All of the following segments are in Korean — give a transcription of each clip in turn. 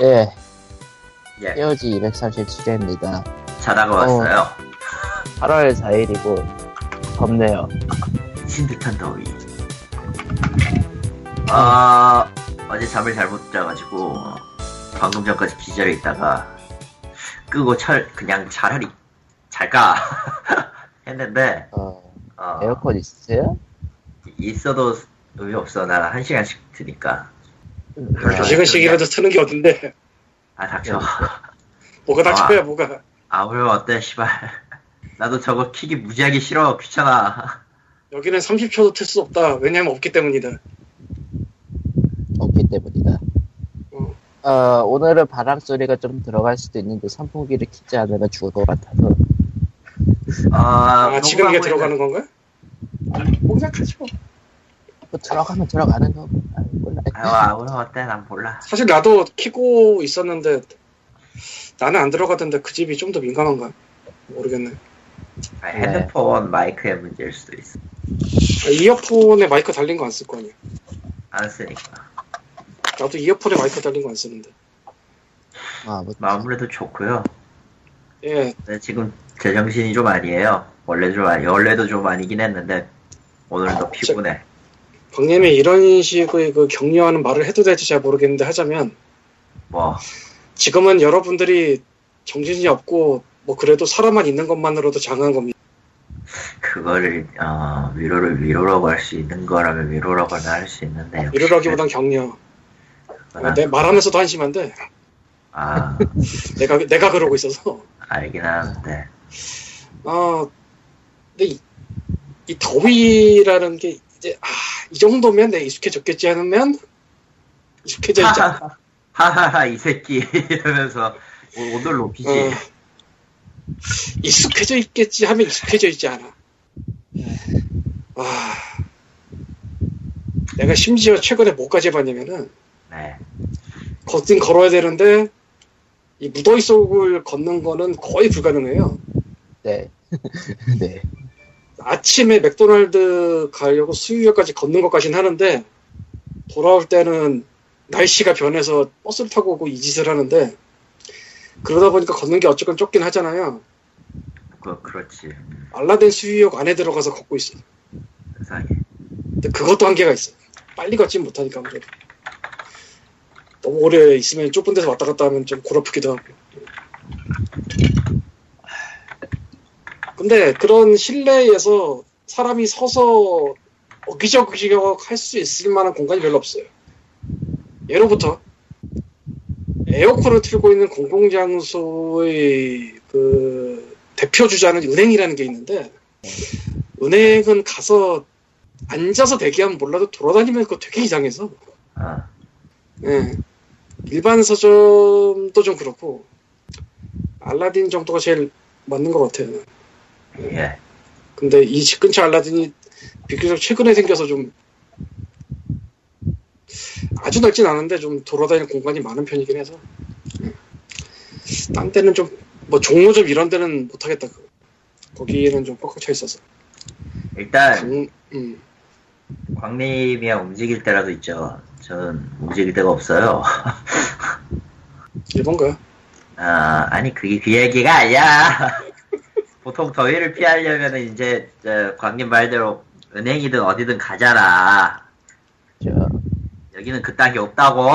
예, 예, POG 237회입니다. 자다가 왔어요. 8월 4일이고, 덥네요. 미친 듯한 더위. 아, 어제 잠을 잘못 자가지고, 방금 전까지 기절해 있다가, 끄고 철, 그냥 차라리 잘까? 했는데, 어, 어, 에어컨 있으세요? 있어도 의미 없어. 나 한 시간씩 드니까. 아, 두 시간씩이라도 트는 게 어딘데 아, 닥쳐. 뭐가 닥쳐야 뭐가 아, 그러면 어때, 씨발. 나도 저거 키기 무지하게 싫어. 귀찮아. 여기는 30초도 틀 수 없다 왜냐면 없기 때문이다 없기 때문이다. 어. 어, 오늘은 바람 소리가 좀 들어갈 수도 있는데 선풍기를 켜지 않으면 죽을 것 같아서. 아, 아 지금 이게 들어가는 건가? 공작하죠 뭐 들어가면 들어가는 거. 아, 몰라. 아, 그럼 어때? 난 몰라. 사실 나도 키고 있었는데 나는 안 들어가던데 그 집이 좀 더 민감한가 모르겠네 아, 핸드폰 마이크의 문제일 수도 있어. 아, 이어폰에 마이크 달린 거 안 쓸 거 아니야 안 쓰니까. 나도 이어폰에 마이크 달린 거 안 쓰는데 아, 뭐, 아무래도 좋고요. 예 근데 지금 제 정신이 좀 아니에요. 원래 좀 아니, 원래도 좀 아니긴 했는데 오늘도 피곤해. 박님이 이런 식의 그 격려하는 말을 해도 될지 잘 모르겠는데 하자면 뭐 지금은 여러분들이 정신이 없고 뭐 그래도 사람만 있는 것만으로도 장한 겁니다. 그거를 어, 위로를 위로라고 할 수 있는 거라면 위로라고는 할 수 있는데 역시 이러라기보단 격려. 그거는- 내 말하면서도 한심한데 아 내가 내가 그러고 있어서. 알긴 하는데 아 근데 이, 이 더위라는 게 이제 아, 이 정도면 내 익숙해졌겠지 하면 익숙해져 있지 않아. 하하하 이 새끼 이러면서 오- 오늘 높이지. 어, 익숙해져 있겠지 하면 익숙해져 있지 않아. 아 내가 심지어 최근에 뭐까지 해봤냐면은 네. 걷긴 걸어야 되는데 이 무더위 속을 걷는 거는 거의 불가능해요. 네. 네. 아침에 맥도날드 가려고 수유역까지 걷는 것까지는 하는데 돌아올 때는 날씨가 변해서 버스를 타고 오고 이 짓을 하는데 그러다 보니까 걷는 게 어쨌건 좁긴 하잖아요. 그 그렇지. 알라딘 수유역 안에 들어가서 걷고 있어. 세상에. 근데 그것도 한계가 있어. 빨리 걷진 못하니까 아무래도. 너무 오래 있으면 좁은 데서 왔다 갔다 하면 좀 골아프기도 하고. 근데 그런 실내에서 사람이 서서 어기저기적 할 수 있을 만한 공간이 별로 없어요. 예로부터 에어컨을 틀고 있는 공공장소의 그 대표 주자는 은행이라는 게 있는데 은행은 가서 앉아서 대기하면 몰라도 돌아다니면 그거 되게 이상해서 아, 예. 일반 서점도 좀 그렇고 알라딘 정도가 제일 맞는 것 같아요. 예. 근데 이 집 근처 알라딘이 비교적 최근에 생겨서 좀 아주 넓진 않은데 좀 돌아다니는 공간이 많은 편이긴 해서 예. 딴 데는 좀 뭐 종로점 이런 데는 못하겠다. 그거. 거기에는 좀 꽉꽉 차 있어서. 일단 강, 음. 광림이야 움직일 때라도 있죠. 저는 움직일 데가 없어요. 일본가? 아, 아니 그게 그 얘기가 아니야. 보통 더위를 피하려면 이제 저 광님 말대로 은행이든 어디든 가잖아. 저, 여기는 그딴 게 없다고.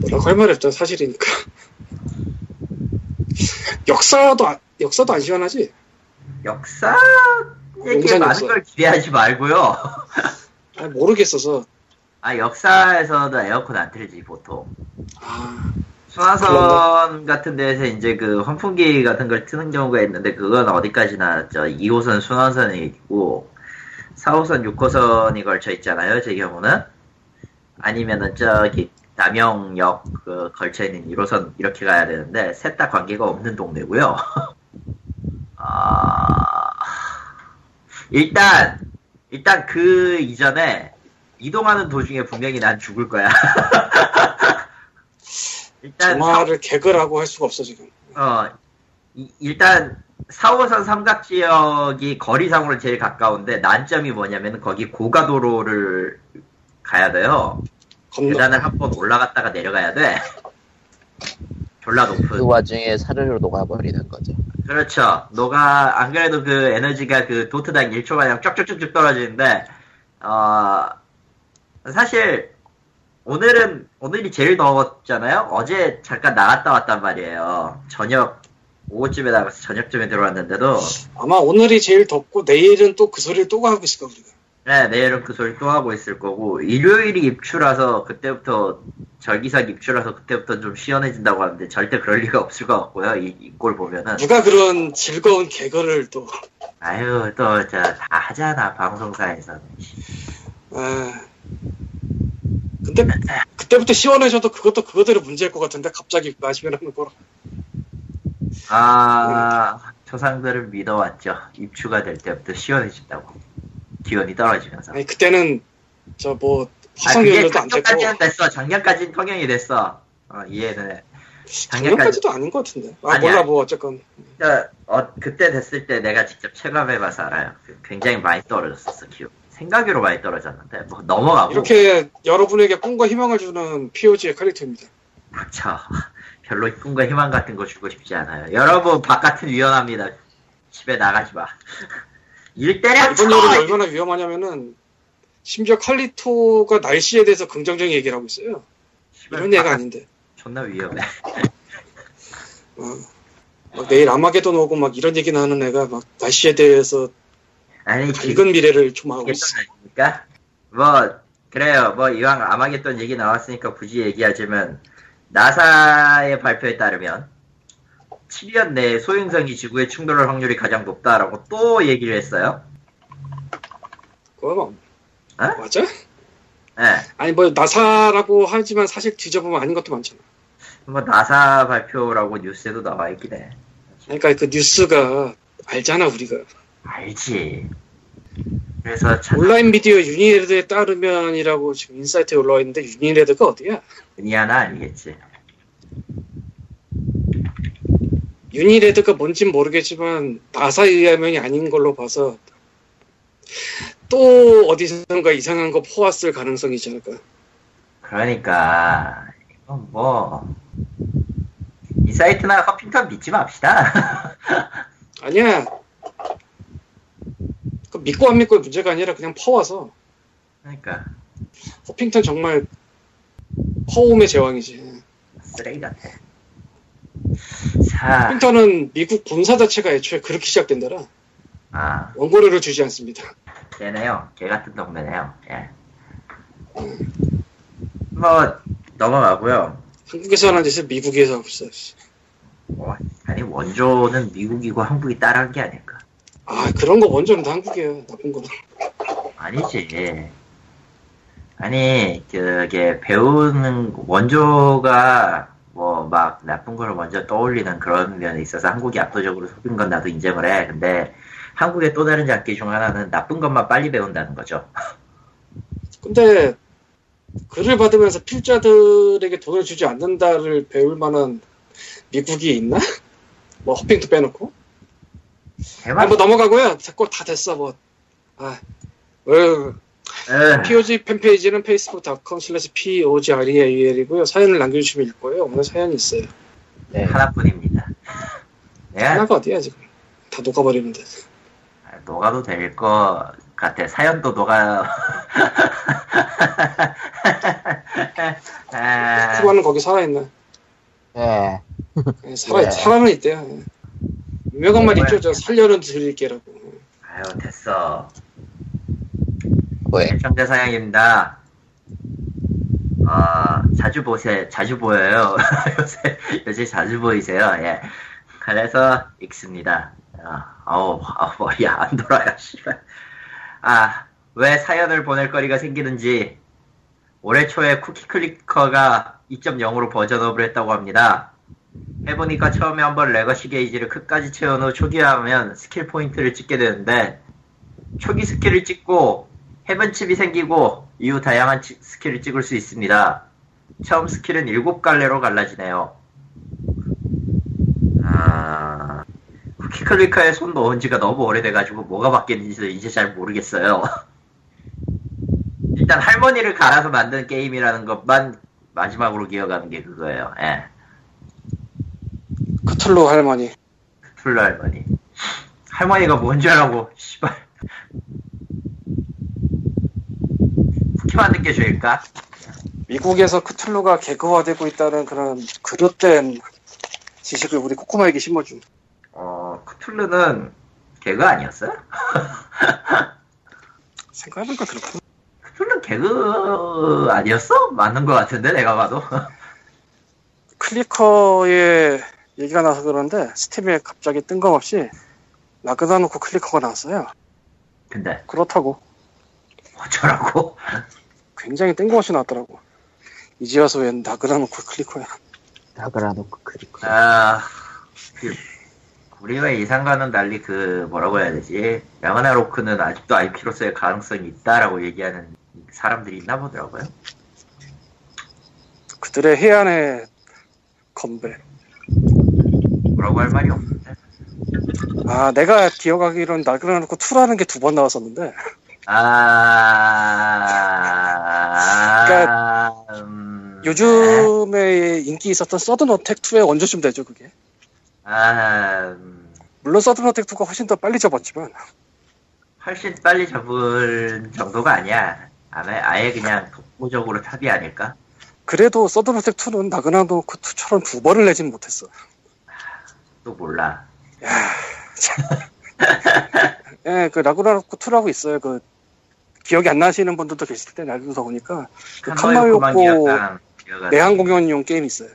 뭐라고 할 말이 없잖아 사실이니까. 역사도 안- 역사도 안 시원하지. 역사 얘기에 용산이 많은 없어. 걸 기대하지 말고요. 아 모르겠어서. 아 역사에서도 에어컨 안 틀지 보통. 아, 순화선 같은 데에서 이제 그 환풍기 같은 걸 트는 경우가 있는데 그건 어디까지나 저 2호선 순환선이 있고 4호선, 6호선이 걸쳐 있잖아요. 제 경우는 아니면은 저기 남영역 그 걸쳐 있는 1호선 이렇게 가야 되는데 셋 다 관계가 없는 동네고요. 아 일단 일단 그 이전에 이동하는 도중에 분명히 난 죽을 거야. 일단 정화를 개그라고 할 수가 없어 지금. 어, 이- 일단 4호선 삼각지역이 거리상으로 제일 가까운데 난점이 뭐냐면 거기 고가도로를 가야 돼요. 건너 계단을 한 번 올라갔다가 내려가야 돼. 졸라 높은. 그 와중에 사르르 녹아버리는 거죠. 그렇죠. 너가 안 그래도 그 에너지가 그 도트당 1초 마냥 쫙쫙쭉쭉 떨어지는데 어 사실 오늘은 오늘이 제일 더웠잖아요. 어제 잠깐 나갔다 왔단 말이에요. 저녁 오후쯤에 나가서 저녁쯤에 들어왔는데도 아마 오늘이 제일 덥고 내일은 또 그 소리를 또 하고 있을 우리가. 네, 내일은 그 소리 또 하고 있을 거고 일요일이 입추라서 그때부터 절기상 입추라서 그때부터 좀 시원해진다고 하는데 절대 그럴 리가 없을 것 같고요. 이꼴 보면은 누가 그런 즐거운 개그를 또 아유 또저다 하잖아 방송사에서는. 아, 근데 그때부터 시원해져도 그것도 그거대로 문제일 것 같은데 갑자기 마시면 하는 거라. 아, 조상들을 믿어왔죠. 입추가 될 때부터 시원해진다고. 기온이 떨어지면서. 아니 그때는 저뭐 아, 그게 화석연료도 안 됐고 작년까지는 됐어. 작년까지는 통영이 됐어. 어, 이해는 해. 작년까지도 아닌 것 같은데. 아 아니야. 몰라 뭐 어쨌건 어, 그때 됐을 때 내가 직접 체감해봐서 알아요. 그 굉장히 많이 떨어졌었어, 기온. 생각으로 많이 떨어졌는데, 뭐, 넘어가고. 이렇게 여러분에게 꿈과 희망을 주는 POG의 캐릭터입니다. 닥쳐. 별로 꿈과 희망 같은 거 주고 싶지 않아요. 여러분, 바깥은 위험합니다. 집에 나가지 마. 일 때려쳐! 이번 여름이 얼마나 위험하냐면은 심지어 칼리토가 날씨에 대해서 긍정적인 얘기를 하고 있어요. 이런 얘가 아닌데. 존나 위험해. 어. 막 내일 아마게돈 오고 막 이런 얘기 나는 애가 막 날씨에 대해서 아니, 밝은 미래를 조망하고 있어. 아닙니까? 뭐 그래요. 뭐 이왕 아마겟돈 얘기 나왔으니까 굳이 얘기하자면 나사의 발표에 따르면 7년 내에 소행성이 지구에 충돌할 확률이 가장 높다라고 또 얘기를 했어요. 그거 뭐, 어? 맞아? 예. 아니 뭐 나사라고 하지만 사실 뒤져보면 아닌 것도 많잖아. 뭐 나사 발표라고 뉴스에도 나와 있긴 해. 그러니까 그 뉴스가 알잖아 우리가. 알지. 그래서 참 온라인 미디어 유니래드에 따르면이라고 지금 인사이트에 올라와 있는데 유니래드가 어디야? 은희하나 아니겠지. 유니래드가 뭔진 모르겠지만 나사에 의하면이 아닌 걸로 봐서 또 어디선가 이상한 거 퍼왔을 가능성이 있지 않을까. 그러니까 이건 뭐. 이 사이트나 허핑턴 믿지 맙시다. 아니야. 그 믿고 안 믿고의 문제가 아니라 그냥 퍼와서 그러니까 허핑턴 정말 허움의 제왕이지. 쓰레기 같아. 자, 허핑턴은 미국 군사 자체가 애초에 그렇게 시작된다라 아, 원고료를 주지 않습니다. 되네요. 개 같은 동네네요. 예. 뭐 넘어가고요. 한국에서 하는 짓을 미국에서 하고 있어. 씨. 뭐, 아니 원조는 미국이고 한국이 따라한 게 아닐까? 아 그런 거 원조는 다 한국이에요. 나쁜 거는. 아니지. 아니 그게 배우는 원조가 뭐 막 나쁜 걸 먼저 떠올리는 그런 면에 있어서 한국이 압도적으로 속인 건 나도 인정을 해. 근데 한국의 또 다른 장기 중 하나는 나쁜 것만 빨리 배운다는 거죠. 근데 글을 받으면서 필자들에게 돈을 주지 않는다를 배울 만한 미국이 있나? 뭐 허핑도 빼놓고. 아, 대만 뭐 넘어가고요. 자꾸 다 됐어 뭐. 아, 어, 에, POG 팬페이지는 facebook.com slash POGREAL이고요. 사연을 남겨주시면 읽 거예요. 없는 사연이 있어요. 네. 하나뿐입니다. 내가 하나가 어디야 지금? 다 녹아버리는데. 녹아도 될 것 같아. 사연도 녹아. 아, 쿠바는 거기 살아있나? 네. 예, 살아, 네. 살아는 있대요. 예. 유명한 말? 있죠. 저 살려는 드릴게라고. 아유 됐어. 왜? 애청자 사양입니다. 어, 자주 보세, 자주 보여요. 요새, 요새 자주 보이세요. 예. 그래서 읽습니다. 아, 어우, 아, 머리야, 안 돌아요, 씨발. 아, 왜 사연을 보낼 거리가 생기는지, 올해 초에 쿠키 클리커가 2.0으로 버전업을 했다고 합니다. 해보니까 처음에 한번 legacy 게이지를 끝까지 채운 후 초기화하면 스킬 포인트를 찍게 되는데, 초기 스킬을 찍고 heavenly chip이 생기고 이후 다양한 치- 스킬을 찍을 수 있습니다. 처음 스킬은 7갈래로 갈라지네요. 아... 쿠키클리커에 손 넣은 지가 너무 오래돼가지고 뭐가 바뀌었는지도 이제 잘 모르겠어요. 일단 할머니를 갈아서 만든 게임이라는 것만 마지막으로 기억하는 게 그거예요. 예. 크툴루 할머니. 풀로 할머니. 할머니가 뭔지 알라고, 씨발. 쿠키 만든 게 죄일까? 미국에서 크툴루가 개그화되고 있다는 그런 그릇된 지식을 우리 코코마에게 심어준. 어, 크툴루는 개그 아니었어요? 생각해보니까 그렇군. 크툴루는 개그 아니었어? 맞는 것 같은데, 내가 봐도. 클리커의 얘기가 나서 그런데 스팀에 갑자기 뜬금없이 라그나노코 클리커가 나왔어요. 근데, 그렇다고 어쩌라고? 굉장히 뜬금없이 나왔더라고. 이제 와서 웬 라그나노코 클리커야. 나그라노크 크리커. 아, 그, 우리가 예상과는 달리 그, 뭐라고 해야 되지? 야마나 로크는 아직도 IP로서의 가능성이 있다라고 얘기하는 사람들이 있나 보더라고요. 그들의 해안의 건배. 뭐라고 할 말이 없는데. 아, 내가 기억하기로는 라그나노코 2라는 게 두 번 나왔었는데 아, 음, 네. 요즘에 인기 있었던 서든 어택 2의 원조쯤 되죠, 그게. 아, 음, 물론 서든 어택 2가 훨씬 더 빨리 접었지만 훨씬 빨리 접은 정도가 아니야. 아예, 아예 그냥 독보적으로 탑이 아닐까? 그래도 서든 어택 2는 라그나노코 2처럼 두 번을 내진 못했어. 또 몰라. 예, 그 라그나로크 2라고 있어요. 그 기억이 안 나시는 분들도 계실 때 나중에 보니까 그 칸마요코 내한 공연용 게임 있어요.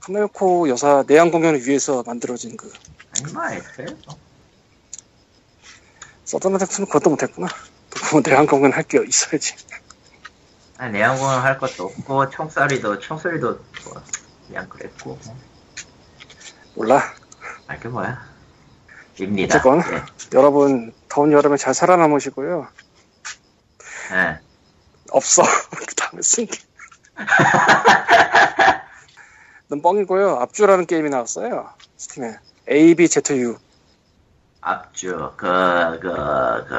칸마요코 여사 내한 공연을 위해서 만들어진 그뭐 애초에 뭐. 서든어택 2는 그것도 못했구나. 또 내한 공연 할 게 있어야지. 아니, 내한공은 할 것도 없고 총소리도 총소리도 뭐 그냥 그랬고 뭐. 몰라. 알게 뭐야. 입니다. 어쨌건. 예. 여러분 더운 여름에 잘 살아남으시고요. 예. 없어. 그 다음에 쓴 게. 넌 뻥이고요. 앞주라는 게임이 나왔어요. 스팀에. ABZU. 앞주 그 그 그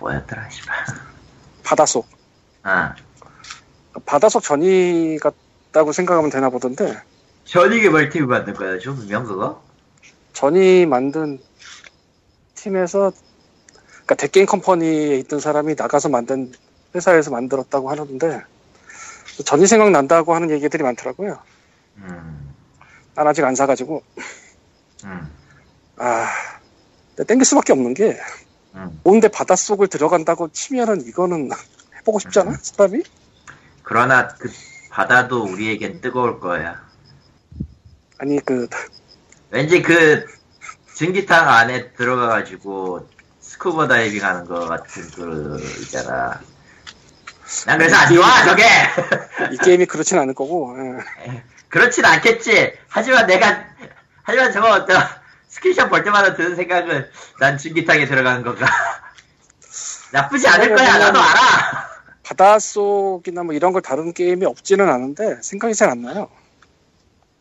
뭐였더라 씨발. 바닷속. 아 바닷속 전이 같다고 생각하면 되나 보던데 전이게 뭘 팀이 만든 거야? 저 분명 그거? 전이 만든 팀에서 그러니까 덱게임 컴퍼니에 있던 사람이 나가서 만든 회사에서 만들었다고 하는데 전이 생각난다고 하는 얘기들이 많더라고요. 음, 난 아직 안 사가지고 음, 아 땡길 수밖에 없는 게 음. 온데 바닷속을 들어간다고 치면은 이거는 해보고 싶잖아 사람이 그러나 그 바다도 우리에겐 뜨거울 거야. 아니 그 왠지 그 증기탕 안에 들어가가지고 스쿠버 다이빙 하는 거 같은 그 있잖아. 난 그래서 안 좋아 저게. 이 게임이 그렇진 않을 거고 예. 그렇진 않겠지. 하지만 내가 하지만 저거 어떤 스크린샷 볼 때마다 드는 생각은 난 증기탕에 들어가는 건가. 나쁘지 않을 거야. 나도 알아. 바닷속이나 뭐 이런 걸 다룬 게임이 없지는 않은데 생각이 잘 안 나요.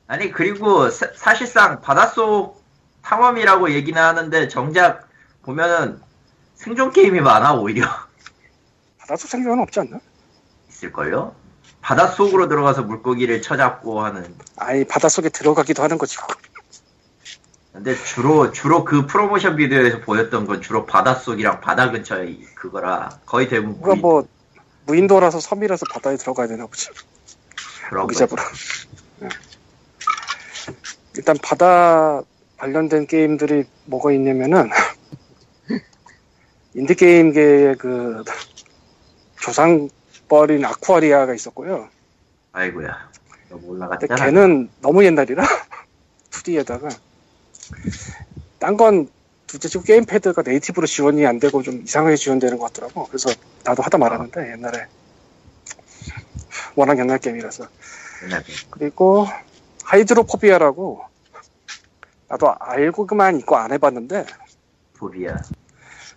아니 그리고 사, 사실상 바닷속 탐험이라고 얘기는 하는데 정작 보면은 생존 게임이 많아 오히려 바닷속 생존은 없지 않나? 있을걸요? 바닷속으로 들어가서 물고기를 쳐잡고 하는 아예 바닷속에 들어가기도 하는 거지. 근데 주로 주로 그 프로모션 비디오에서 보였던 건 주로 바닷속이랑 바다 근처의 그거라 거의 대부분 그러니까 뭐 무인도라서 섬이라서 바다에 들어가야 되나 보지. 고기. 잡으러. 예. 일단 바다 관련된 게임들이 뭐가 있냐면은 인디 게임계의 그 조상벌인 아쿠아리아가 있었고요. 아이고야 너무 근데 올라갔잖아 걔는 너무 옛날이라 2D에다가 딴 건 둘째 치고 게임패드가 네이티브로 지원이 안 되고 좀 이상하게 지원되는 것 같더라고. 그래서 나도 하다 말았는데 옛날에 워낙 옛날 게임이라서. 옛날에. 그리고 Hydrophobia라고 나도 알고만 있고 안 해봤는데 phobia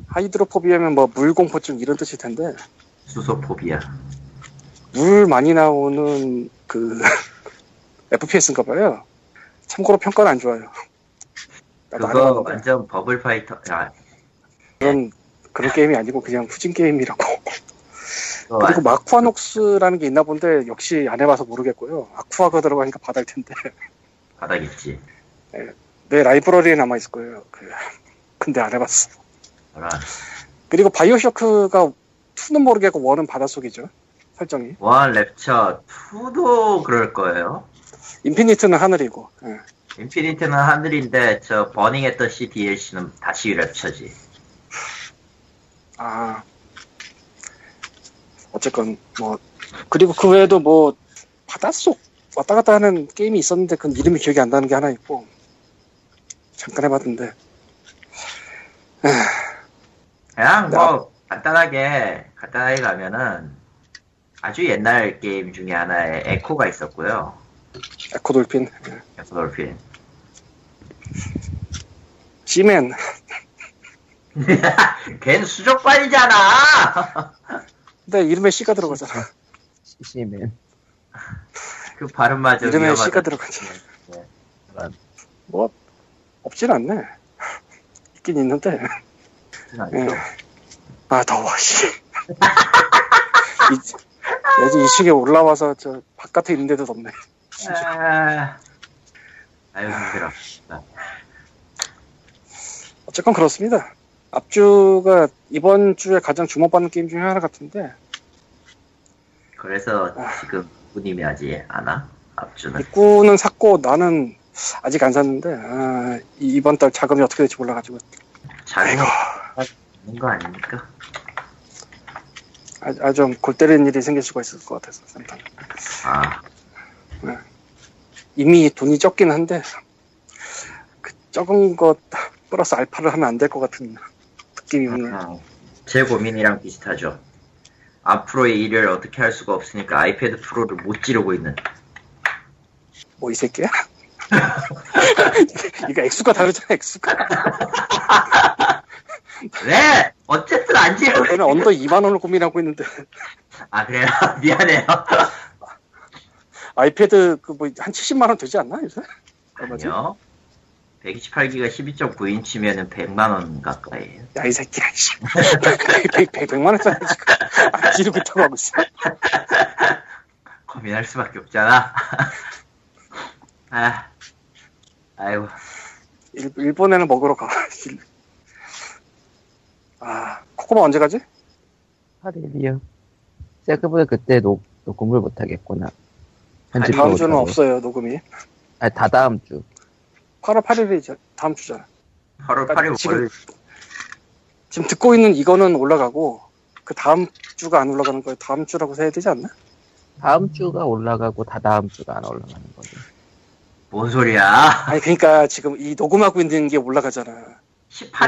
Hydrophobia면 뭐 물공포증 이런 뜻일 텐데 수소phobia 물 많이 나오는 그 FPS인가 봐요. 참고로 평가는 안 좋아요. 그거 완전 버블 파이터 아 그런 그런 게임이 아니고 그냥 후진 게임이라고. 그거 그리고 맞- 아쿠아녹스라는 게 있나 본데 역시 안 해봐서 모르겠고요. 아쿠아가 들어가니까 바다일 텐데 바다겠지. 내 라이브러리에 남아 있을 거예요. 그 근데 안 해봤어. 그런. 그리고 바이오쇼크가 2는 모르겠고 1은 바닷속이죠. 설정이. 원 랩처 2도 그럴 거예요. 인피니트는 하늘이고. 예. 인피니트는 하늘인데 저 버닝 했던 C DLC는 다시 랩처지. 아. 어쨌건 뭐 그리고 그 외에도 뭐 바닷속 왔다 갔다 하는 게임이 있었는데 그 이름이 기억이 안 나는 게 하나 있고 잠깐 해봤는데 그냥 네. 뭐 간단하게 간단하게 가면은 아주 옛날 게임 중에 하나에 에코가 있었고요. 에코 돌핀, 예. 에코 돌핀. 씨맨 걔는 수족관이잖아. 근데 이름에 C가 들어가잖아. 시시맨. 그 발음마저 이름에 위험하다. C가 들어가지. 네. 뭐 없진 않네. 있긴 있는데. 예. 아 더워 씨. 이, 여기 2층에 올라와서 저 바깥에 있는데도 덥네. 아, 아유 힘들어. 어쨌건 그렇습니다. 앞주가 이번 주에 가장 주목받는 게임 중에 하나 같은데 그래서 아. 지금 부님이 하지 않아? 앞주는. 입구는 샀고 나는 아직 안 샀는데 아, 이- 이번 달 자금이 어떻게 될지 몰라가지고 아이고 있는 거 아닙니까? 아, 아, 좀골 때리는 일이 생길 수가 있을 것 같아서 쌤판. 아, 이미 돈이 적긴 한데 그 적은 것 플러스 알파를 하면 안 될 것 같은 느낌이. 어, 제 고민이랑 비슷하죠. 앞으로의 일을 어떻게 할 수가 없으니까 아이패드 프로를 못 지르고 있는. 뭐 이 새끼야? 이거 액수가 다르잖아 액수가. 왜? 어쨌든 안 지르고 얘는 언더 2만 원을 고민하고 있는데 아 그래요? 미안해요. 아이패드 그 뭐 한 70만 원 되지 않나 요새? 얼마지? 아니요. 128기가 12.9인치면은 100만 원 가까이. 야 이 새끼야. 씨. 100, 100, 만 원짜리 지금 안 지르고 있다고 하고 있어. 고민할 수밖에 없잖아. 아, 아이고. 일, 일본에는 먹으러 가. 아 코코마 언제 가지? 8일이요. 생각보다 그때 녹, 녹음을 못하겠구나. 아니, 편집도 다음 주는. 없어요 녹음이. 아니, 다 다음 주. 8월 8일이 다음 주잖아. 8월 8일 지금- 월 지금 듣고 있는 이거는 올라가고 그 다음 주가 안 올라가는 거예요. 다음 주라고 해야 되지 않나? 다음 주가 올라가고 다 다음 주가 안 올라가는 거죠. 뭔 소리야? 아니 그러니까 지금 이 녹음하고 있는 게 올라가잖아.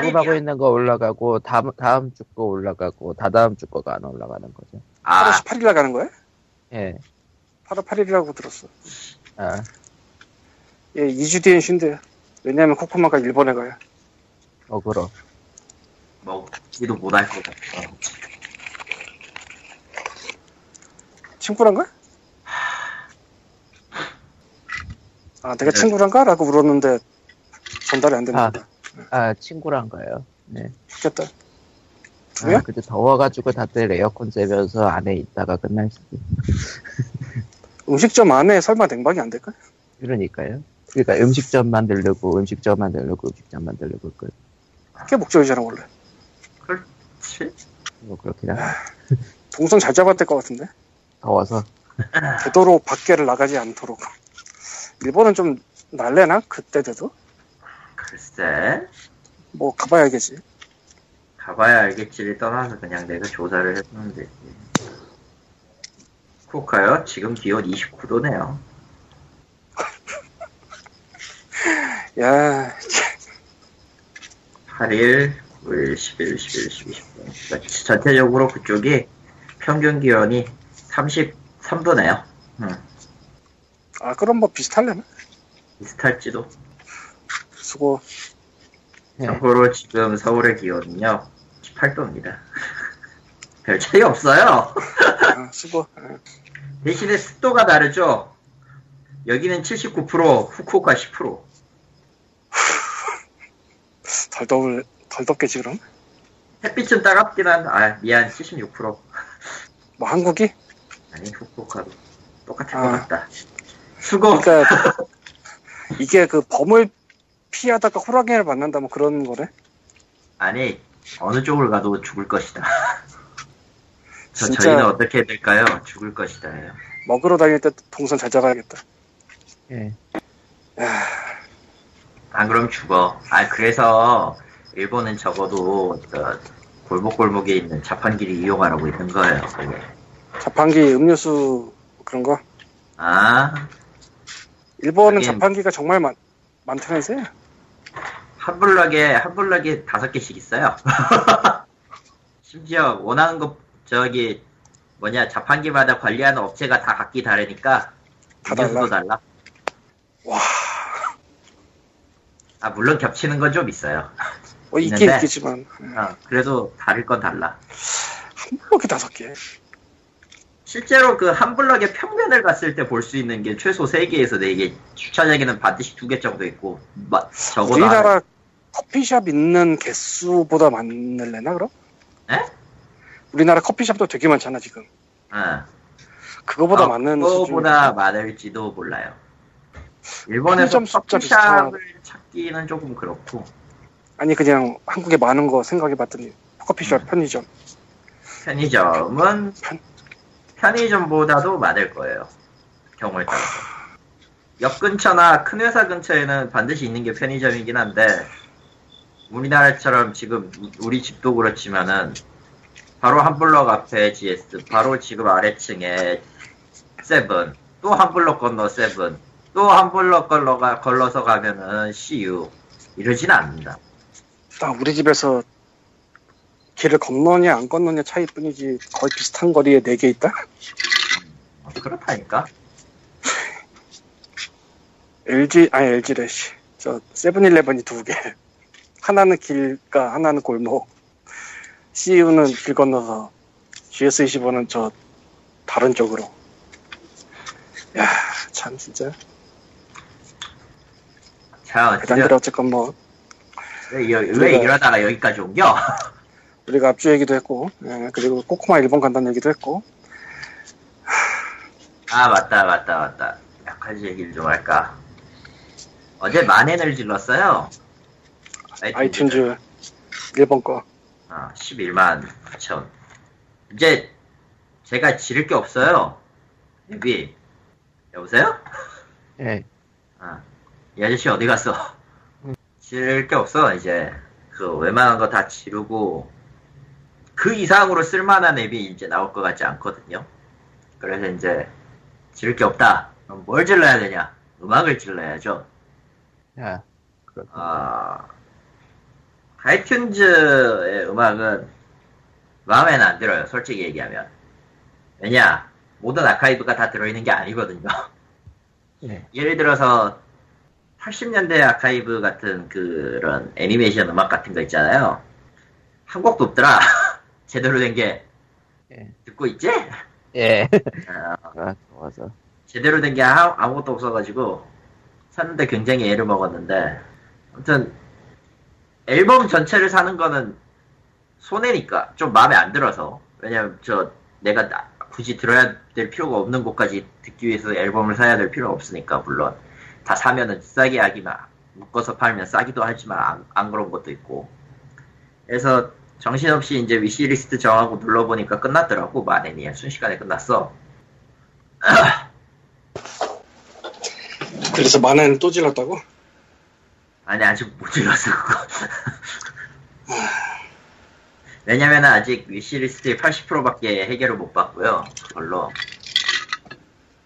녹음하고 18일이야. 있는 거 올라가고 다음 다음 주 거 올라가고 다 다음 주 거가 안 올라가는 거죠. 8월 아, 18일 나가는 거야? 예. 8월 8일이라고 들었어. 아, 예, 2주 뒤엔 쉰대요. 왜냐면 코코마가 일본에 가요. 어그러. 먹지도 못할 것 같아. 친구란가? 아, 내가 친구란가? 라고 물었는데 전달이 안 됩니다. 아, 친구랑 가요. 네. 좋겠다. 아, 그래요? 근데 더워가지고 다들 에어컨 쐬면서 안에 있다가 끝날 수도. 음식점 안에 설마 냉방이 안 될까? 그러니까요. 그러니까 음식점 만들려고 음식점 만들려고 음식점 만들려고 그 그게 목적이잖아, 원래. 그렇지? 뭐 그렇긴 하 동선 잘 잡아야 될것 같은데? 더워서 되도록 밖에를 나가지 않도록. 일본은 좀 날래나? 그때 돼도? 글쎄, 뭐, 가봐야 알겠지. 가봐야 알겠지를 떠나서 그냥 내가 조사를 해보면 되지. 후쿠오카요? 지금 기온 29도네요. 야, 8일, 9일, 10일, 11일, 12일, 13일. 전체적으로 그쪽이 평균 기온이 33도네요. 아, 그럼 뭐 비슷할려나? 비슷할지도. 수고. 네. 참고로 지금 서울의 기온은요, 18도입니다. 별 차이 없어요. 아, 수고. 아, 대신에 습도가 다르죠. 여기는 79%, 후쿠오카 10%. 덜 더울, 덜 덥겠지, 그럼? 햇빛 좀 따갑긴 한, 아, 미안, 76%. 뭐 한국이? 아니 후쿠오카도 똑같을 아. 것 같다. 수고. 그러니까 이게 그 범을 피하다가 호랑이를 만난다 뭐 그런 거래? 아니 어느 쪽을 가도 죽을 것이다. 저 진짜- 저희는 어떻게 될까요? 죽을 것이다요. 먹으러 다닐 때 동선 잘 잡아야겠다. 예. 안 그럼 죽어. 아 그래서 일본은 적어도 저 골목골목에 있는 자판기를 이용하라고 있는 거예요. 그게. 자판기 음료수 그런 거? 아 일본은. 자판기가 정말 많, 많다면서요? 한 블럭에 한 블럭에 다섯 개씩 있어요. 심지어 원하는 거 저기 뭐냐 자판기마다 관리하는 업체가 다 각기 다르니까 다 음료수도 달라? 달라. 와, 아 물론 겹치는 건 좀 있어요. 어, 있긴 있는데. 있겠지만 어, 그래도 다를 건 달라. 한 블럭에 다섯 개. 실제로 그 한 블럭의 평면을 갔을 때 볼 수 있는 게 최소 3개에서 4개, 주차장에는 반드시 2개 정도 있고, 마- 적어도 우리나라 커피숍 있는 개수보다 많을래나 그럼? 에? 우리나라 커피숍도 되게 많잖아 지금. 안- 어. 그거보다 어, 많은 그거보다 많을지도 몰라요. 일본에서 커피숍을 찾기는 조금 그렇고, 아니 그냥 한국에 많은 거 생각해봤더니 커피숍 음. 편의점 편의점은 편- 편의점보다도 많을 거예요. 경우에 따라서. 역 근처나 큰 회사 근처에는 반드시 있는 게 편의점이긴 한데, 우리나라처럼 지금 우리 집도 그렇지만은, 바로 한 블럭 앞에 GS, 바로 지금 아래층에 세븐, 또 한 블럭 건너 세븐, 또 한 블럭 걸러가, 걸러서 가면은 CU. 이러진 않는다. 나 우리 집에서 길을 건너냐 안 건너냐 차이뿐이지 거의 비슷한 거리에 네 개 있다. 어, 그렇다니까? LG 아니 LG래 씨. 저 세븐일레븐이 두 개. 하나는 길가 하나는 골목. CU는 길 건너서 GS25는 저 다른 쪽으로. 야, 참 진짜 자, 대단들 어쨌건 뭐 왜, 이- 왜 이러다가 여기까지 옮겨? 우리가 앞주 얘기도 했고, 예, 그리고 꼬코마 일본 간다는 얘기도 했고, 아 맞다 맞다 맞다 약간 얘기를 좀 할까 어제 만엔을 질렀어요 아이튠즈 일본 거. 아, 11만 9천 이제 제가 지를 게 없어요 여기 여보세요? 예. 아, 이 아저씨 어디 갔어? 지를 게 없어 이제 그 웬만한 거 다 지르고 그 이상으로 쓸만한 앱이 이제 나올 것 같지 않거든요 그래서 이제 지를 게 없다 그럼 뭘 질러야 되냐 음악을 질러야죠 야. 그렇군. 아, 아이튠즈의 음악은 마음에는 안 들어요, 솔직히 얘기하면. 왜냐, 모든 아카이브가 다 들어있는 게 아니거든요. 예. 예를 들어서, 80년대 아카이브 같은 그런 애니메이션 음악 같은 거 있잖아요. 한 곡도 없더라. 제대로 된 게. 예. 듣고 있지? 예. 아, 아, 좋아서. 제대로 된 게 아무것도 없어가지고 샀는데 굉장히 애를 먹었는데 아무튼 앨범 전체를 사는 거는 손해니까 좀 마음에 안 들어서 왜냐면 저 내가 나- 굳이 들어야 될 필요가 없는 곡까지 듣기 위해서 앨범을 사야 될 필요는 없으니까 물론 다 사면은 싸게 하기만 묶어서 팔면 싸기도 하지만 안, 안 그런 것도 있고. 그래서 정신없이 이제 위시리스트 정하고 눌러보니까 끝났더라고. 만엔이 순식간에 끝났어. 그래서 만엔 또 질렀다고? 아니 아직 못 질렀어 그거. 왜냐면 아직 위시리스트의 80%밖에 해결을 못 받고요 그걸로.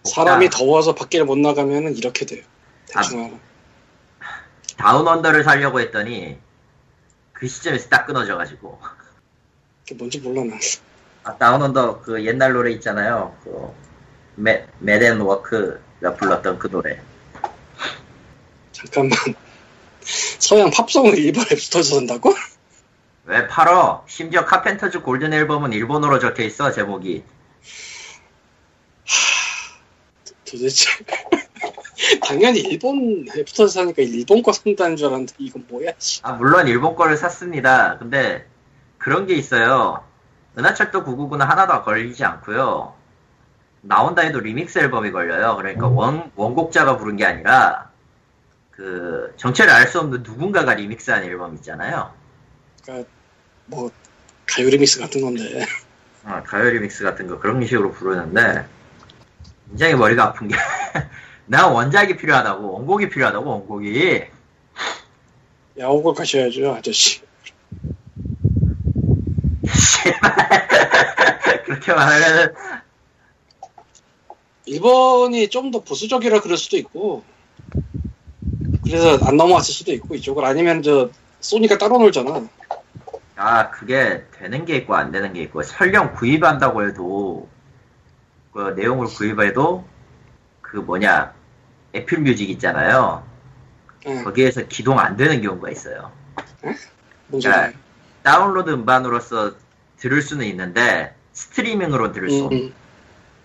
사람이 아, 더워서 밖에 못 나가면은 이렇게 돼요. 대충. Down Under를 살려고 했더니 그 시점에서 딱 끊어져가지고 그게 뭔지 몰라 난. 아, Down Under 그 옛날 노래 있잖아요 그 메, Men at Work가 불렀던 그 노래 잠깐만. 서양 팝송을 일본에 붙어서 산다고? 왜 팔어 심지어 카펜터즈 골든 앨범은 일본어로 적혀있어 제목이 도대체. 당연히 일본에 붙어서 사니까 일본 거 산다는 줄 알았는데 이건 뭐야? 씨. 아, 물론 일본 거를 샀습니다. 근데 그런 게 있어요. 은하철도 999는 하나도 걸리지 않고요. 나온다 해도 리믹스 앨범이 걸려요. 그러니까 원, 원곡자가 부른 게 아니라 그 정체를 알 수 없는 누군가가 리믹스한 앨범 있잖아요. 뭐 가요 리믹스 같은 건데 어, 가요 리믹스 같은 거 그런 식으로 부르는데 굉장히 머리가 아픈 게 나 원작이 필요하다고 원곡이 필요하다고 원곡이. 야옥을 가셔야죠 아저씨. 그렇게 말하면 일본이 좀 더 보수적이라 그럴 수도 있고 그래서 안 넘어왔을 수도 있고 이쪽을 아니면 저 소니가 따로 놀잖아. 아 그게 되는 게 있고 안 되는 게 있고 설령 구입한다고 해도 그 내용을 구입해도 그 뭐냐 Apple Music 있잖아요. 응, 거기에서 기동 안 되는 경우가 있어요. 뭔 소리야? 다운로드 음반으로서 들을 수는 있는데 스트리밍으로 들을 수 없는 음,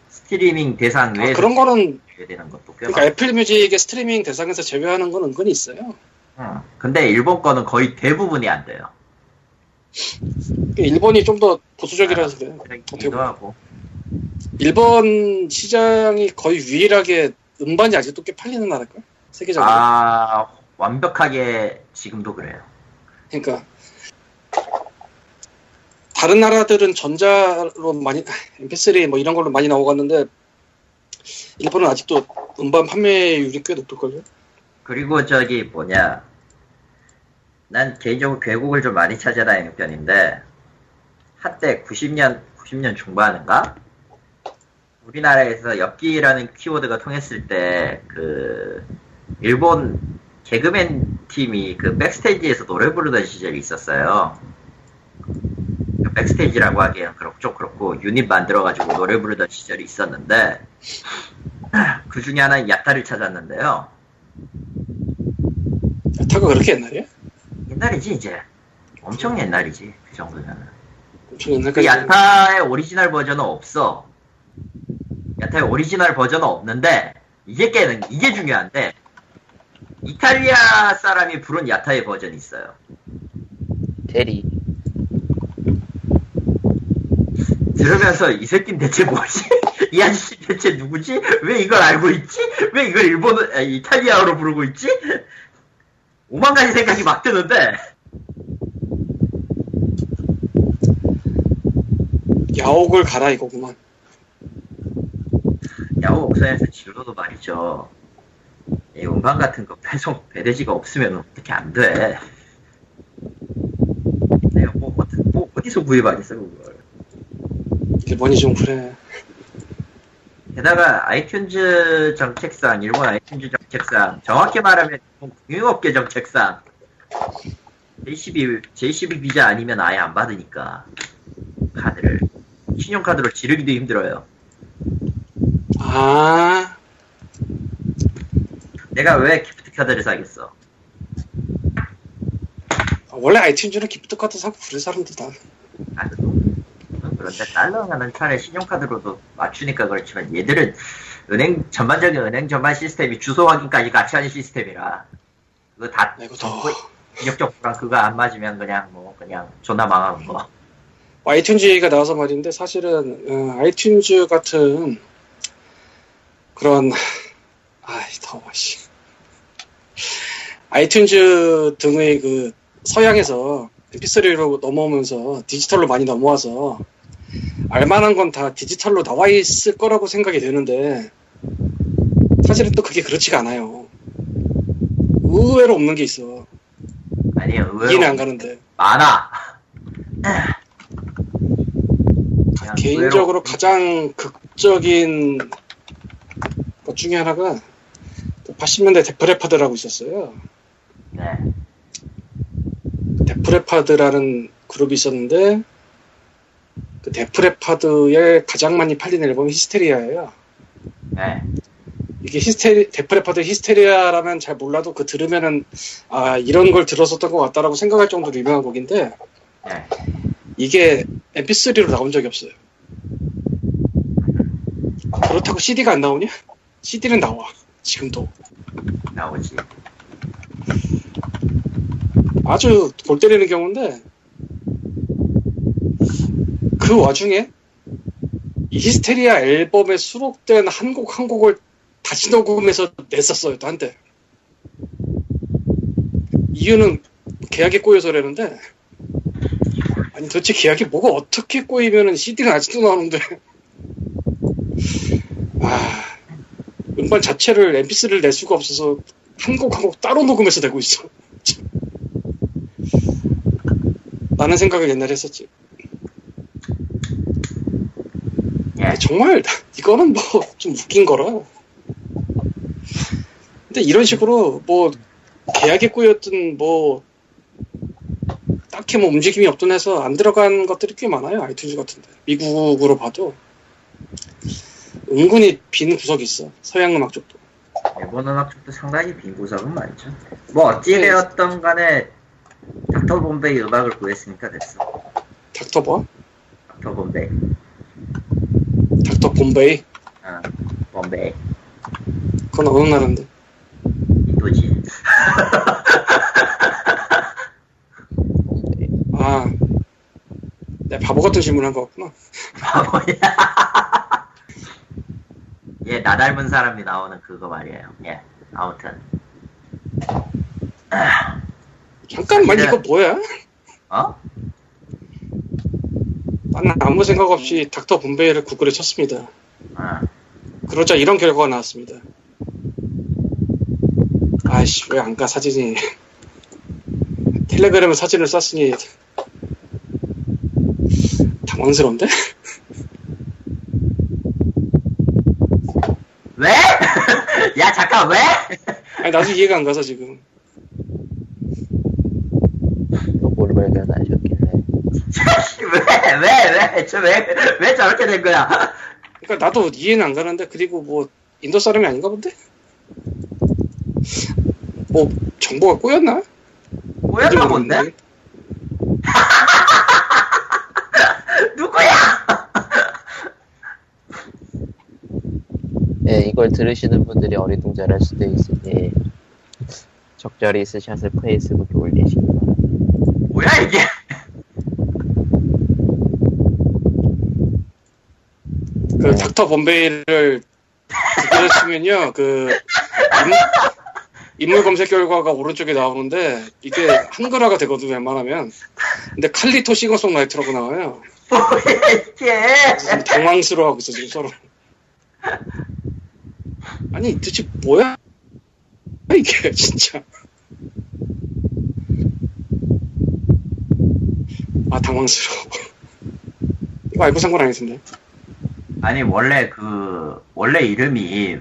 스트리밍 대상 아, 외에 그런 거는 되는 것도 꽤 그러니까 애플 뮤직의 스트리밍 대상에서 제외하는 건 은근히 있어요. 응. 근데 일본 거는 거의 대부분이 안 돼요. 일본이 좀 더 보수적이라서 그래요. 그렇기도 하고. 일본 시장이 거의 유일하게 음반이 아직도 꽤 팔리는 나라일걸? 세계적으로. 아, 완벽하게 지금도 그래요. 그러니까 다른 나라들은 전자로 많이 MP3 뭐 이런 걸로 많이 나오갔는데 일본은 아직도 음반 판매율이 꽤 높을걸요? 그리고 저기 뭐냐. 난 개인적으로 괴곡을 좀 많이 찾아다니는 편인데, 한때 90년, 90년 중반인가? 우리나라에서 엽기라는 키워드가 통했을 때, 그, 일본 개그맨 팀이 그 백스테이지에서 노래 부르던 시절이 있었어요. 그 backstage라고 하기에는 그렇고 좀 그렇고 유닛 만들어가지고 노래 부르던 시절이 있었는데 그 중에 하나 야타를 찾았는데요. 타가 그렇게 옛날이야? 옛날이지 이제 엄청 옛날이지 그 정도면은. 엄청 그 옛날까지. 야타의 오리지널 버전은 없어. 야타의 오리지널 버전은 없는데 이게 깨는 이게 중요한데 이탈리아 사람이 부른 야타의 버전이 있어요. 대리. 들으면서 이 새끼는 대체 뭐지? 이 아저씨 대체 누구지? 왜 이걸 알고 있지? 왜 이걸 일본어, 아, 이탈리아어로 부르고 있지? 오만 가지 생각이 막 드는데 야옥을 가라 이거구만. 야후 옥상에서 진로도 말이죠. 이 음반 같은 거 배송 배대지가 없으면 어떻게 안 돼? 내가 뭐, 어디, 뭐 어디서 구입하겠어 그걸? 일본이 좀 그래. 게다가 iTunes 정책상, 일본 iTunes 정책상, 정확히 말하면 금융업계 정책상, JCB, JCB Visa 아니면 아예 안 받으니까, 카드를. 신용카드로 지르기도 힘들어요. 아, 내가 왜 gift card를 사겠어? 원래 아이튠즈는 기프트 카드 사고 그래 사람들 다. 아, 그 그런데 달러가는 차라리 신용카드로도 맞추니까 그렇지만 얘들은 은행, 전반적인 은행 전반 시스템이 주소 확인까지 같이 하는 시스템이라, 그거 다, 아이고 정보, 더. 인력적부랑 그거 안 맞으면 그냥 뭐, 그냥 존나 망하는 거. 아이튠즈 얘기가 나와서 말인데 사실은 어, 아이튠즈 같은 그런 아이 더워 씨 아이튠즈 등의 그 서양에서 MP3로 넘어오면서 디지털로 많이 넘어와서 알만한 건 다 디지털로 나와 있을 거라고 생각이 되는데 사실은 또 그게 그렇지가 않아요. 의외로 없는 게 있어. 아니요, 의외로 이해는 안 가는데. 많아. 그냥 개인적으로 가장 극적인 것 중에 하나가 80년대 Def Leppard라고 있었어요. 네. Def Leppard라는 그룹이 있었는데 그 Def Leppard의 가장 많이 팔린 앨범이 Hysteria예요. 네. 이게 히스테리 Def Leppard Hysteria라면 잘 몰라도 그 들으면은 아 이런 걸 들었었던 것 같다라고 생각할 정도로 유명한 곡인데 네. 이게 MP3로 나온 적이 없어요. 그렇다고 CD가 안 나오냐? CD는 나와. 지금도. 나오지. 아주 골 때리는 경우인데 그그 와중에 이히스테리아 앨범에 수록된 한 곡 한 곡을 다시 녹음해서 냈었어요, 또 한때. 이유는 계약에 꼬여서라는데, 아니 도대체 계약이 뭐가 어떻게 꼬이면은 CD는 아직도 나오는데, 아, 음반 자체를 MP3를 낼 수가 없어서 한 곡 한 곡 따로 녹음해서 내고 있어. 참. 라는 생각을 옛날에 했었지. 예. 정말 이거는 뭐 좀 웃긴 거라. 근데 이런 식으로 뭐 계약에 꼬였든 뭐 딱히 뭐 움직임이 없던 해서 안 들어간 것들이 꽤 많아요 아이튠즈 같은데 미국으로 봐도 은근히 빈 구석이 있어 서양 음악 쪽도 일본 음악 쪽도 상당히 빈 구석은 많죠. 뭐 어찌되었던 간에 닥터 본베이 음악을 구했으니까 됐어. 닥터 뭐? 닥터 본베이. 닥터 본베이 아, 본베이. 그건 어느 나라인데 인도지. 아 내가 바보 같은 질문한 것 같구나 바보야. 예, 나 닮은 사람이 나오는 그거 말이에요. 예, 아무튼. 잠깐만 사실은- 이거 뭐야? 어? 나는 아무 생각 없이 닥터 본베이를 구글에 쳤습니다 어. 그러자 이런 결과가 나왔습니다. 아이씨, 왜 안 가, 사진이. 텔레그램에 사진을 쐈으니, 당황스러운데? 왜? 야, 잠깐, 왜? 아니, 나도 이해가 안 가서 지금. 뭘 발견 하셨길래. 왜, 왜, 왜, 저 왜, 왜 저렇게 된 거야? 그러니까 나도 이해는 안 가는데, 그리고 뭐, 인도 사람이 아닌가 본데? 뭐, 정보가 꼬였나? 뭐였나 본데? 누구야? 예, 이걸 들으시는 분들이 어리둥절할 수도 있으니 적절히 스샷을 페이스북에 올리시기 바랍니다. 뭐야, 이게? 그, 닥터 본베이를 Google에 치면요, 그, 인, 인물 검색 결과가 오른쪽에 나오는데, 이게 한글화가 되거든요, 웬만하면. 근데 칼리토 싱어송라이터라고 나와요. 뭐야, 이게? 당황스러워하고 있어, 지금 서로. 아니, 도대체 뭐야? 이게, 진짜. 아, 당황스러워. 이거 알고 산 건 아니던데. 아니, 원래 그, 원래 이름이,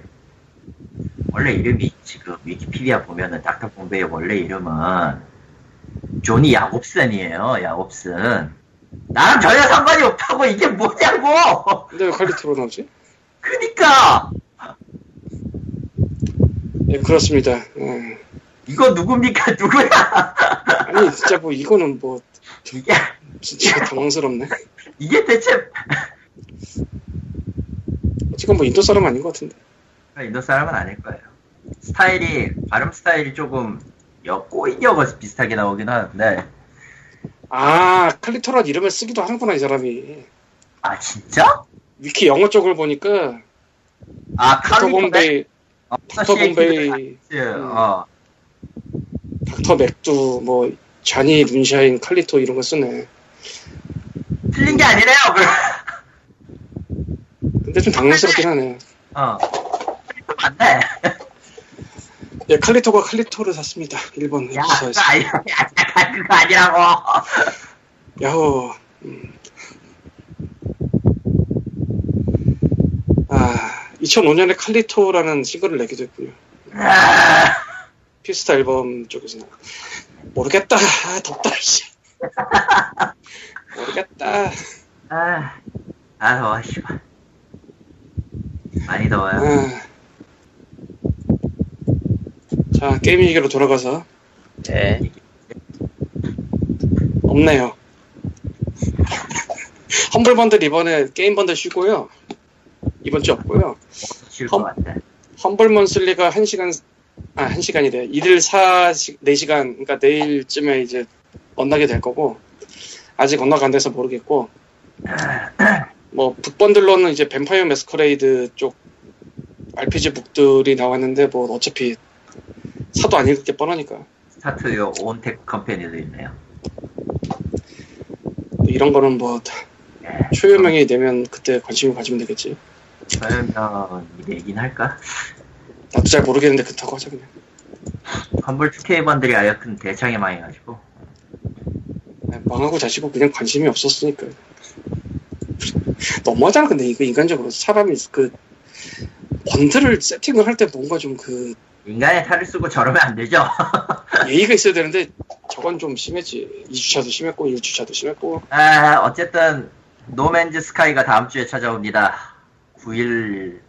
원래 이름이 지금 위키피디아 보면은 닥터 본베의 원래 이름은 조니 야곱슨이에요, 야곱슨. 나랑 전혀 상관이 없다고, 이게 뭐냐고! 근데 왜 칼리토로 나오지? 그니까! 네, 그렇습니다. 예. 이거 누굽니까, 누구야? 아니, 진짜 뭐, 이거는 뭐, 이게, 진짜 당황스럽네. 이게 대체, 지금 뭐, 인도 사람 아닌 것 같은데. 인도 사람은 아닐 거예요. 스타일이, 발음 스타일이 조금, 여, 꼬인 여가 비슷하게 나오긴 하는데, 아, 칼리토란 이름을 쓰기도 하는구나, 이 사람이. 아, 진짜? 위키 영어 쪽을 보니까, 아, 본베이, 어, 닥터 본베이, 어, 닥터 맥두, 뭐, 자니, 룬샤인, 칼리토 이런 거 쓰네. 틀린 게 아니래요, 그. 근데 좀 당황스럽긴 하네. 어. 맞네. 예, 칼리토가 칼리토를 샀습니다. 일본 야, 그거 부서에서. 아니야. 야, 그거 아니라고. 야호. 음. 아, 2005년에 칼리토라는 싱글을 내기도 했군요. 아, 피스타 앨범 쪽에서. 모르겠다. 아, 덥다, 씨. 모르겠다. 아, 아, 더워, 씨발. 많이 더워요. 아. 자, 게임 얘기로 돌아가서. 예. 없네요. Humble Bundle 이번에 게임 번들 쉬고요. 이번 주 없고요. 같아. Humble Monthly가 1시간, 아, 1시간이래. 일일 4, 4시간, 그러니까 내일쯤에 이제 만나게 될 거고, 아직 unlock이 안 돼서 모르겠고, 뭐 book bundle로는 이제 Vampire Masquerade 쪽 RPG book들이 나왔는데 뭐 어차피 사도 안 읽을 게 뻔하니까 Start Your Own Tech Company도 있네요. 뭐 이런 거는 뭐 예. 초유명이 되면 그때 관심을 가지면 되겠지. 그러면 이되긴 할까? 나도 잘 모르겠는데 그렇다고 하자 그냥. 2K 번들이 하여튼 대창에 망해가지고 아, 망하고 자시고 그냥 관심이 없었으니까. 너무하잖아 근데 이거 인간적으로 사람이 그 번들을 세팅을 할 때 뭔가 좀 그 인간의 탈을 쓰고 저러면 안 되죠. 예의가 있어야 되는데 저건 좀 심했지. 2주차도 심했고 1주차도 심했고 아, 어쨌든 No Man's Sky가 다음 주에 찾아옵니다. 9일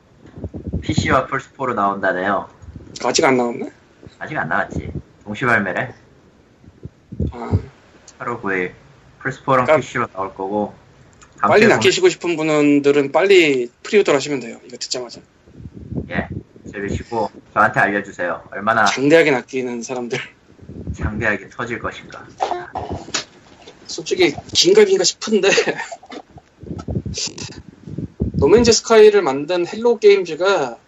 PC와 플스4로 나온다네요. 아직 안 나왔네? 아직 안 나왔지. 동시 발매래. 아, 8월 9일 플스4랑 그러니까 PC로 나올 거고 빨리 낚이시고 싶은 분들은 빨리 preorder 하시면 돼요. 이거 듣자마자. 예, 들으시고 저한테 알려주세요. 얼마나 장대하게 낚이는 사람들. 장대하게 터질 것인가. 솔직히 긴가민가 싶은데 No Man's Sky를 만든 Hello Games가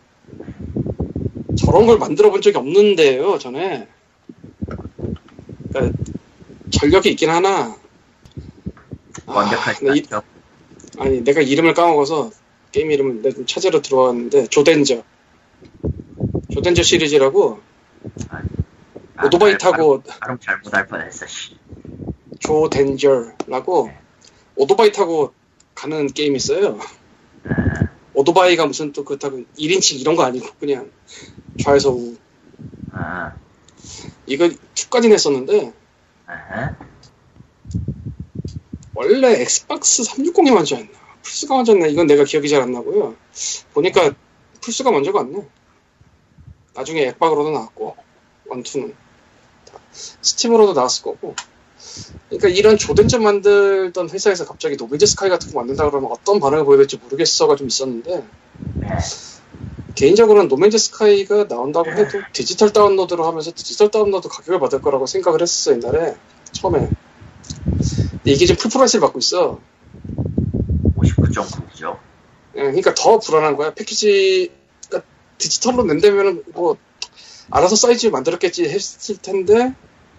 저런 걸 만들어 본 적이 없는데요 전에 그러니까 전력이 있긴 하나 아, 완벽하지 근데 이-. 아니 내가 이름을 까먹어서 게임 이름을 내가 좀 찾으러 들어왔는데 조덴저 조덴저 시리즈라고 아, 오토바이 발- 타고 발음 잘못 할 뻔했어. 씨. 조 덴저라고 오토바이 타고 가는 게임이 있어요. 아, 오토바이가 무슨 또 그렇다고 1인칭 이런 거 아니고 그냥 좌에서 우. 아, 이거 2까지 냈었는데 아하. 원래 Xbox 360이 먼저였나 플스가 먼저였나 이건 내가 기억이 잘 안 나고요. 보니까 플스가 먼저가 안 나. 나중에 엑박으로도 나왔고 one two는 다 Steam으로도 나왔을 거고. 그러니까 이런 Joe Danger 만들던 회사에서 갑자기 No Man's Sky 같은 거 만든다 그러면 어떤 반응을 보여야 될지 모르겠어가 좀 있었는데 네. 개인적으로는 No Man's Sky가 나온다고 해도 디지털 다운로드로 하면서 디지털 다운로드 가격을 받을 거라고 생각을 했었어 옛날에 처음에 근데 이게 지금 full price를 받고 있어 59.9죠. 예, 그러니까 더 불안한 거야 패키지가 디지털로 낸다면 뭐 알아서 사이즈 만들었겠지 했을 텐데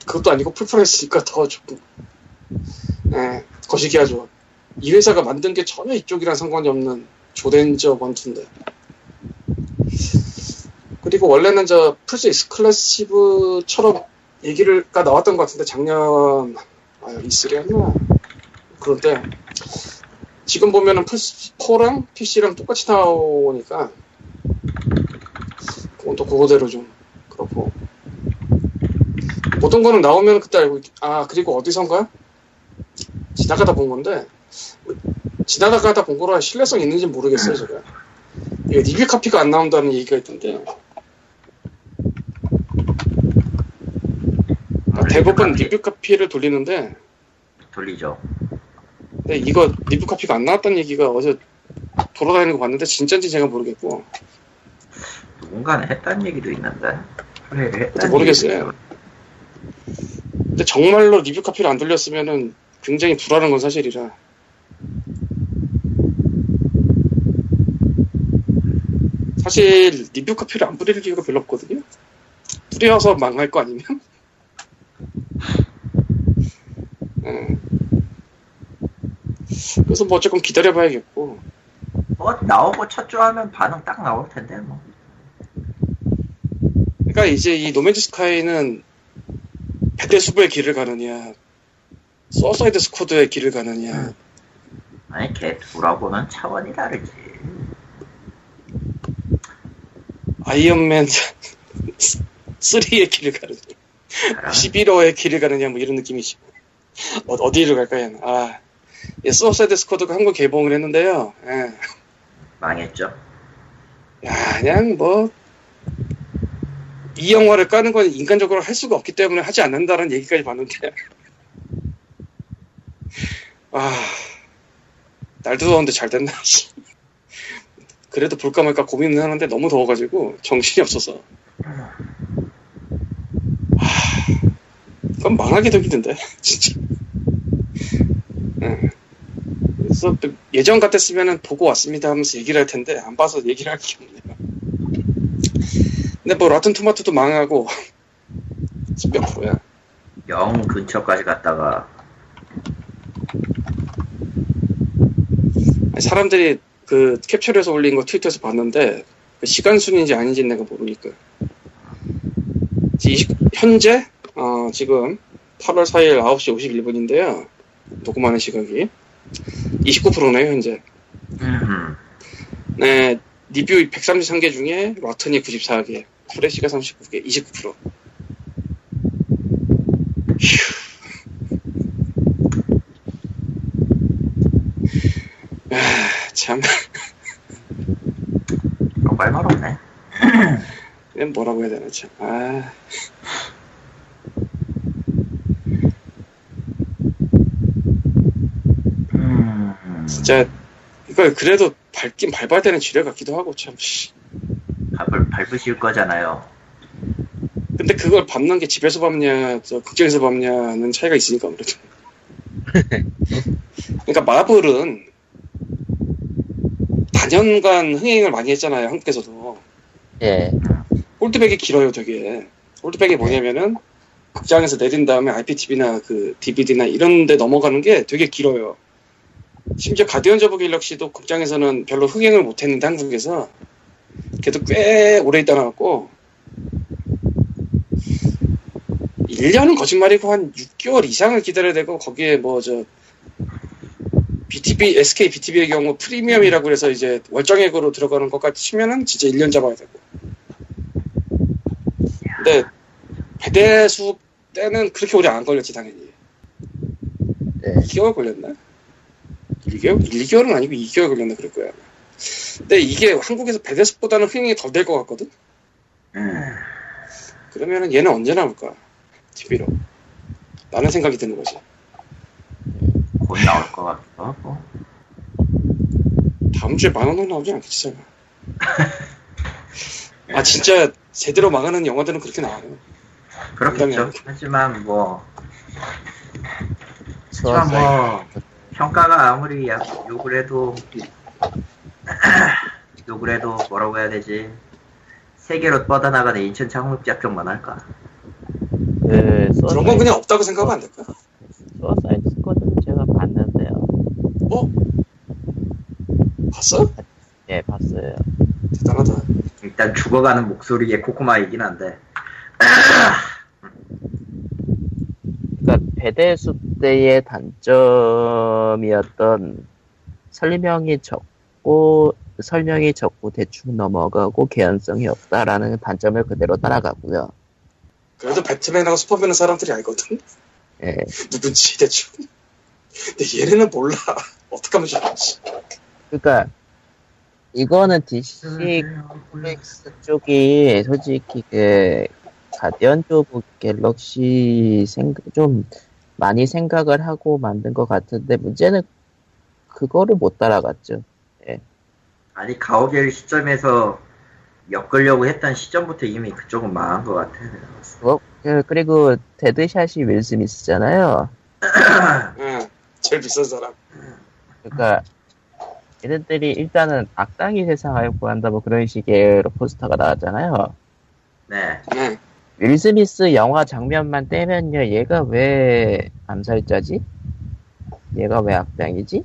그것도 아니고 full price니까 더 조금 예, 거시기 하죠. 이 회사가 만든 게 전혀 이쪽이랑 상관이 없는 Joe Danger one two인데. 그리고 원래는 저 플스 exclusive처럼 얘기가 나왔던 것 같은데 작년 아 E3였나 그런데 지금 보면은 플스 4랑 PC랑 똑같이 나오니까 그건 또 그거대로 좀 그렇고 모든 거는 나오면 그때 알고 있... 아 그리고 어디선가 지나가다 본 건데 지나가다 본 거라 신뢰성 있는지 모르겠어요 제가 이게 리뷰 카피가 안 나온다는 얘기가 있던데 아, 대부분 리뷰 카피를 돌리는데 돌리죠. 근데 이거 리뷰 카피가 안 나왔다는 얘기가 어제 돌아다니는 거 봤는데 진짜인지 제가 모르겠고 누군가는 했다는 얘기도 있는데. 모르겠어요. 근데 정말로 리뷰 카피를 안 돌렸으면은 굉장히 불안한 건 사실이라 사실 리뷰 카피를 안 뿌릴 이유가 별로 없거든요 뿌려서 망할 거 아니면 예. 그래서 뭐 조금 기다려봐야겠고 뭐 나오고 첫 주 하면 반응 딱 나올 텐데 뭐. 그러니까 이제 이 No Man's Sky는 배대슈의 길을 가느냐, Suicide Squad의 길을 가느냐, 아니 걔 둘하고는 차원이 다르지. Iron Man 3의 길을 가느냐, 사람 11호의 길을 가느냐, 뭐 이런 느낌이지. 어, 어디를 갈까요? 아, 예, Suicide Squad가 한국 개봉을 했는데요. 예. 망했죠. 야, 그냥 뭐, 이 영화를 까는 건 인간적으로 할 수가 없기 때문에 하지 않는다는 얘기까지 봤는데. 아, 날도 더운데 잘 됐나? 씨. 그래도 볼까 말까 고민은 하는데 너무 더워가지고 정신이 없어서. 아, 그건 망하게 되기던데, 진짜. 예. 그래서 또 예전 같았으면은 보고 왔습니다 하면서 얘기를 할 텐데 안 봐서 얘기를 할 게 없네요. 근데 뭐 라튼 토마토도 망하고 몇 프로야. 영 근처까지 갔다가 사람들이 그 캡처해서 올린 거 트위터에서 봤는데 그 시간 순인지 아닌지 내가 모르니까. 지- 현재 어, 지금 8월 4일 9시 51분인데요. 녹음하는 시각이 29%네요 현재. 음, 네, 리뷰 133개 중에 라튼이 94개, 프레시가 39개, 29%. 휴. 아, 참, 어, 말말 없네. 이건 뭐라고 해야 되나, 참. 아, 음, 진짜, 이걸 그래도 밟긴 밟아야 되는 지뢰 같기도 하고, 참, 씨. 밟을, 밟으실 거잖아요. 근데 그걸 밟는 게 집에서 밟냐, 저 극장에서 밟냐는 차이가 있으니까 아무래도. 그러니까 마블은 단연간 흥행을 많이 했잖아요, 한국에서도. 예. holdback이 길어요, 되게. holdback이 뭐냐면은 극장에서 내린 다음에 IPTV나 그 DVD나 이런 데 넘어가는 게 되게 길어요. 심지어 Guardians of Galaxy도 극장에서는 별로 흥행을 못 했는데 한국에서 걔도 꽤 오래 있다 나왔고 1년은 거짓말이고 한 6개월 이상을 기다려야 되고 거기에 뭐 저 BTB, SK BTB의 경우 프리미엄이라고 해서 이제 월정액으로 들어가는 것까지 치면은 진짜 1년 잡아야 되고 근데 배대수 때는 그렇게 오래 안 걸렸지 당연히 네. 2개월 걸렸나? 1개월? 1개월은 아니고 2개월 걸렸나 그럴 거야 근데 이게 한국에서 배대수보다는 흥행이 덜 될 것 같거든? 음, 그러면은 얘는 언제 나올까? TV로 라는 생각이 드는 거지 곧 나올 것 같기도 하고. 다음 주에 만원 정도 나오지 않겠지 설마 아 진짜 제대로 망하는 영화들은 그렇게 나와요 그렇겠죠. 하지만 뭐, 하지만 뭐, 평가가 아무리 야- 욕을 해도, 욕을 해도 뭐라고 해야 되지? 세계로 뻗어나가는 인천 창업작전만 할까? 그 그런 건 그냥 없다고 생각하면 안 될까? 수어사이드 스쿼드는 제가 봤는데요. 어? 봤어? 예, 봤어요. 대단하다 일단 죽어가는 목소리의 코코마이긴 한데, 그러니까 배대수 때의 단점이었던 설명이 적고 설명이 적고 대충 넘어가고 개연성이 없다라는 단점을 그대로 따라가고요. 그래도 배트맨하고 슈퍼맨은 사람들이 알거든? 예, 누군지 대충. 근데 얘네는 몰라. 어떻게 하면 좋을지. 그러니까 이거는 DC Comics 쪽이 솔직히 그 Guardian of Galaxy 생각 좀 많이 생각을 하고 만든 것 같은데 문제는 그거를 못 따라갔죠. 아니, 가오갤 시점에서 엮으려고 했던 시점부터 이미 그쪽은 망한 것 같아. 어, 그- 그리고 데드샷이 윌 스미스잖아요. 응 제일 비싼 사람 그러니까 얘네들이 일단은 악당이 세상을 구한다 뭐 그런 식의 포스터가 나왔잖아요. 네. 응 윌 스미스 영화 장면만 떼면요 얘가 왜 암살자지? 얘가 왜 악당이지?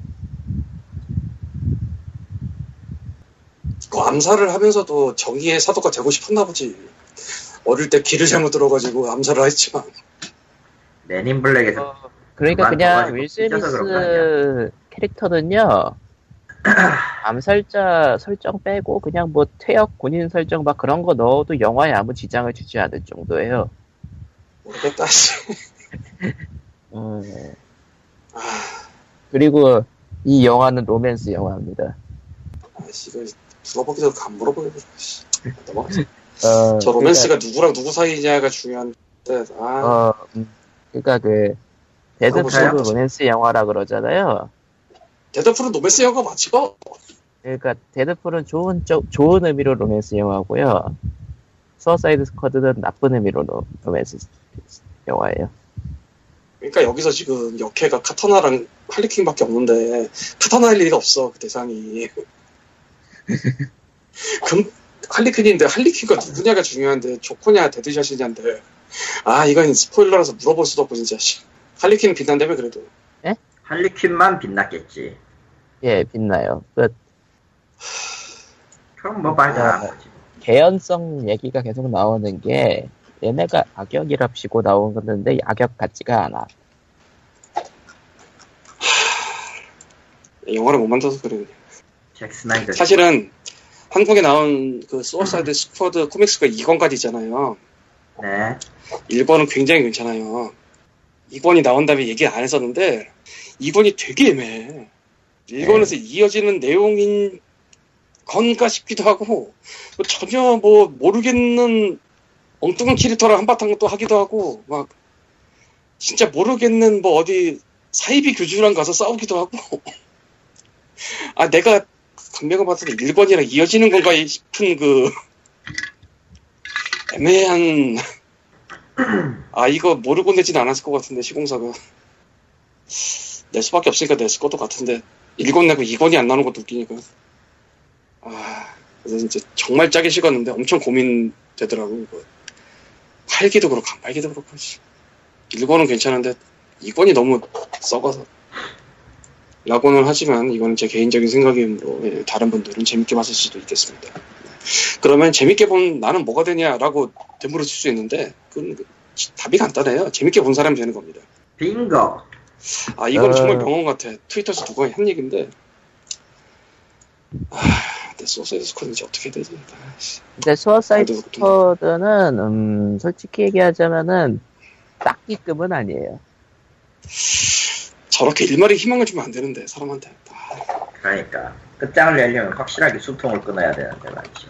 그 암살을 하면서도 정의의 사도가 되고 싶었나 보지 어릴 때 길을 잘못 들어가지고 암살을 했지만 Men in Black에서 그러니까 그만 그냥 둬가지고 윌 삐져서 그런 거 스미스 캐릭터는요 암살자 설정 빼고 그냥 뭐 퇴역 군인 설정 막 그런 거 넣어도 영화에 아무 지장을 주지 않을 정도예요. 모르겠다 씨. 음, 아, 그리고 이 영화는 로맨스 영화입니다. 아씨 이거 물어보기도 안 물어보기도 씨. 넘어가자. 어, 저 로맨스가 누구랑 누구 사이냐가 중요한데 그러니까, 아 어, 음, 그러니까 그 데드풀 물어보세요. 로맨스 영화라 그러잖아요. 데드풀은 로맨스 영화 맞죠? 그러니까 데드풀은 좋은 쪽 좋은 의미로 로맨스 영화고요. Suicide Squad는 나쁜 의미로 로, 로맨스 영화예요. 그러니까 여기서 지금 여캐가 카타나랑 할리퀸밖에 없는데 카타나일 리가 없어 그 대상이. 금 할리퀸인데 할리퀸가 누구냐가 중요한데 조커냐 데드샷이냐인데 아 이건 스포일러라서 물어볼 수도 없고 진짜 씨. 할리퀸 빛난다며 그래도 할리퀸만 빛났겠지. 예, 빛나요. 끝. 그럼 뭐 말도 안 야. 하지. 개연성 얘기가 계속 나오는 게 얘네가 악역이랍시고 나온 건데 악역 같지가 않아. 영화를 못 만들어서 그래. 잭 스나이더. 사실은 한국에 나온 그 Suicide Squad comics가 2권까지 있잖아요. 네. 1권은 굉장히 괜찮아요. 2권이 나온 다음에 얘기 안 했었는데 2권이 되게 애매해. 1권에서 이어지는 내용인 건가 싶기도 하고 뭐 전혀 뭐 모르겠는 엉뚱한 캐릭터를 한바탕 또 하기도 하고 막 진짜 모르겠는 뭐 어디 사이비 교주랑 가서 싸우기도 하고 아 내가 감명을 받아서 1권이랑 이어지는 건가 싶은 그 애매한 아 이거 모르고 내진 않았을 것 같은데 시공사가. 낼 수밖에 없으니까 냈을 것도 같은데 1권 내고 2권이 안 나오는 것도 웃기니까. 아 그래서 진짜 정말 짜기 식었는데 엄청 고민되더라고 이거. 팔기도 그렇고 안 팔기도 그렇고 1권은 괜찮은데 2권이 너무 썩어서 라고는 하지만 이거는 제 개인적인 생각이므로 예, 다른 분들은 재밌게 봤을 수도 있겠습니다. 그러면 재밌게 본 나는 뭐가 되냐라고 되물으실 수 있는데 그건 그- 답이 간단해요. 재밌게 본 사람이 되는 겁니다. 빙고. 아 이건 어. 정말 병원 같아. 트위터에서 누가 한 얘기인데 아, 내 Suicide Squad 이제 어떻게 되지? 아, 씨. 근데 Suicide 나도 Squad는 음, 솔직히 얘기하자면은 닦이급은 아니에요. 저렇게 일말의 희망을 주면 안 되는데 사람한테. 아, 그러니까 끝장을 내려면 확실하게 숨통을 끊어야 되는데 말이지.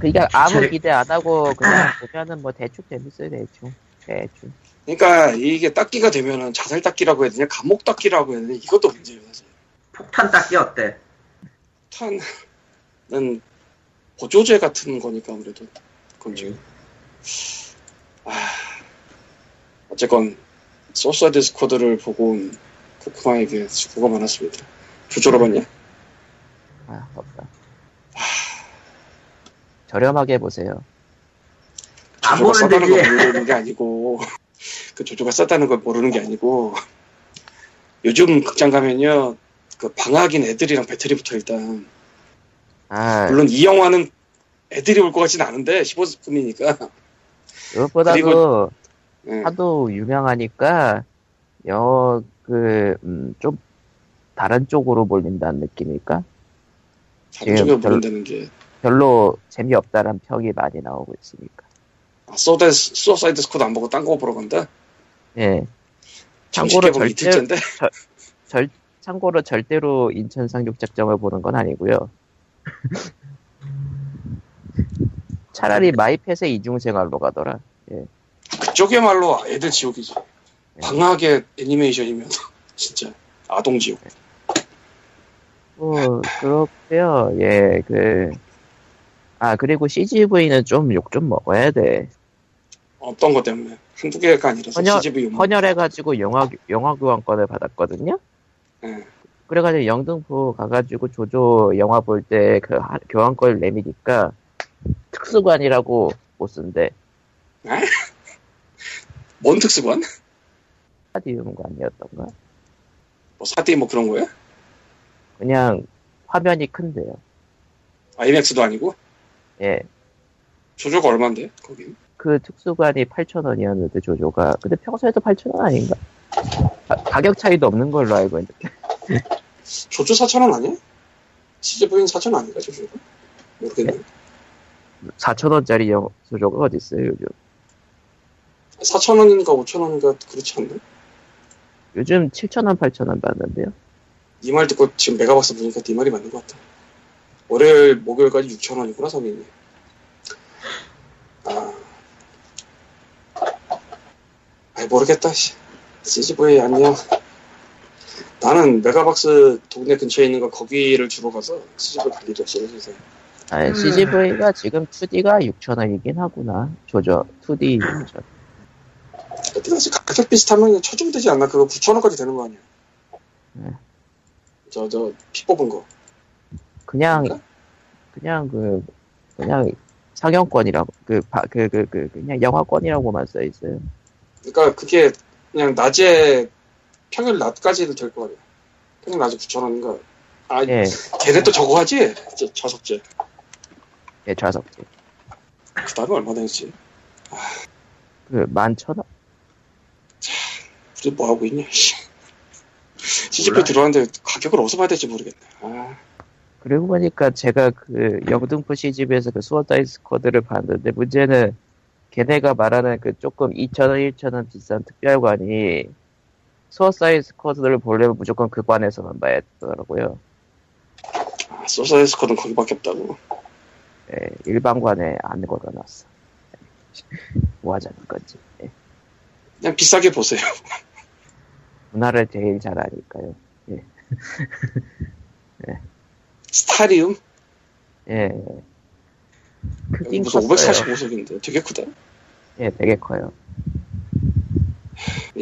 그러니까 아무 기대 안 하고 그냥 보면은 뭐 대충 재밌어요 대충 대충. 그러니까 이게 닦이가 되면은 자살 닦이라고 해야 되냐, 감옥 닦이라고 해야 되냐 이것도 문제예요 사실. 폭탄 닦이 어때? 탄은 보조제 같은 거니까 아무래도 그건 좀 아, 어쨌건 Suicide Squad를 보고 온 코코마에게 수고가 많았습니다. 조조로 봤냐? 아 없다. 저렴하게 보세요. 안 조조가 보면 싸다는 되지. 걸 모르는 게 아니고 그 조조가 싸다는 걸 모르는 게 아니고 요즘 극장 가면요 그 방학인 애들이랑 붙어 일단 아 물론 이 영화는 애들이 올 것 같진 않은데 15분이니까 그것보다도 예. 하도 유명하니까 영화 그 좀 다른 쪽으로 몰린다는 느낌일까? 다른 쪽에 예, 별- 모른다는 게 별로 재미없다는 평이 많이 나오고 있으니까. 아, 소데 Suicide Squad 안 보고 딴 거 보러 간다? 예. 참고로 절대- 이틀째인데 절, 참고로 절대로 인천 상륙작전을 보는 건 아니고요. 차라리 마이펫의 이중 생활로 가더라. 그쪽이야말로 애들 지옥이지 예. 방학의 애니메이션이면 진짜 아동 지옥 뭐 그렇고요. 예, 그. 아 그리고 CGV는 좀 욕 좀 먹어야 돼. 어떤 것 때문에 한두 개가 아니라서 헌혈- CGV 용 헌혈해가지고 영화 영화 교환권을 받았거든요. 예. 그래가지고 영등포 가가지고 조조 영화 볼 때 그 교환권을 내미니까 특수관이라고 못 쓴대. 뭔 특수관? 스타디움관이었던가? 뭐 사디 뭐 그런 거야? 그냥 화면이 큰데요. 아이맥스도 아니고 예. 조조가 얼만데 거기 그 특수관이 8,000원이었는데 조조가 근데 평소에도 8,000원 아닌가? 가, 가격 차이도 없는 걸로 알고 있는데 조조 4천원 아니야? CGV는 4천원 아닌가 조조가? 모르겠네 4,000원짜리 영 조조가 어딨어요 요즘 4천 원인가 5천 원인가 그렇지 않나? 요즘 7,000원 8,000원 받는데요 네말 듣고 지금 메가박스 보니까 네 말이 맞는 것 같다. 월요일, 목요일까지 6,000원이구나, 성인이. 아. 아이, 모르겠다, 씨. CGV 안녕. 나는 메가박스 동네 근처에 있는 거 거기를 주로 가서 CGV 갈 일이 없어, 세상에. 아니 음. CGV가 지금 2D가 6,000원이긴 하구나 조조 2D 6,000원 어디 가서 가격 비슷하면 쳐주면 되지 않나? 그거 9,000원까지 되는 거 아니야? 저, 저, 피 뽑은 거. 그냥 그런가? 그냥 그 그냥 상영권이라고 그그그 그 그냥 영화권이라고만 써 있어요. 그러니까 그게 그냥 낮에 평일 낮까지도 될 거 아니야. 평일 낮에 9,000원인가. 아, 예, 걔네 또 저거 하지? 저, 저석제. 예 좌석제. 그 다음에 얼마나 했지? 그 만천 원. 우리 뭐 하고 있냐, 몰라. 들어왔는데 가격을 어디서 봐야 될지 모르겠네. 아, 그리고 보니까 제가 그 영등포 시집에서 그 수어다이스 코드를 봤는데 문제는 걔네가 말하는 그 조금 2,000원, 1,000원 비싼 특별관이 Suicide Squad를 보려면 무조건 그 관에서만 봐야 되더라고요. 아 Suicide Squad는 거기밖에 없다고. 예, 일반관에 안 걸어놨어. 뭐 하자는 건지. 예, 그냥 비싸게 보세요. 문화를 제일 잘 아니까요. Starium? 예. 크긴 무슨 컸어요. 545석인데 되게 크다. 예, 되게 커요.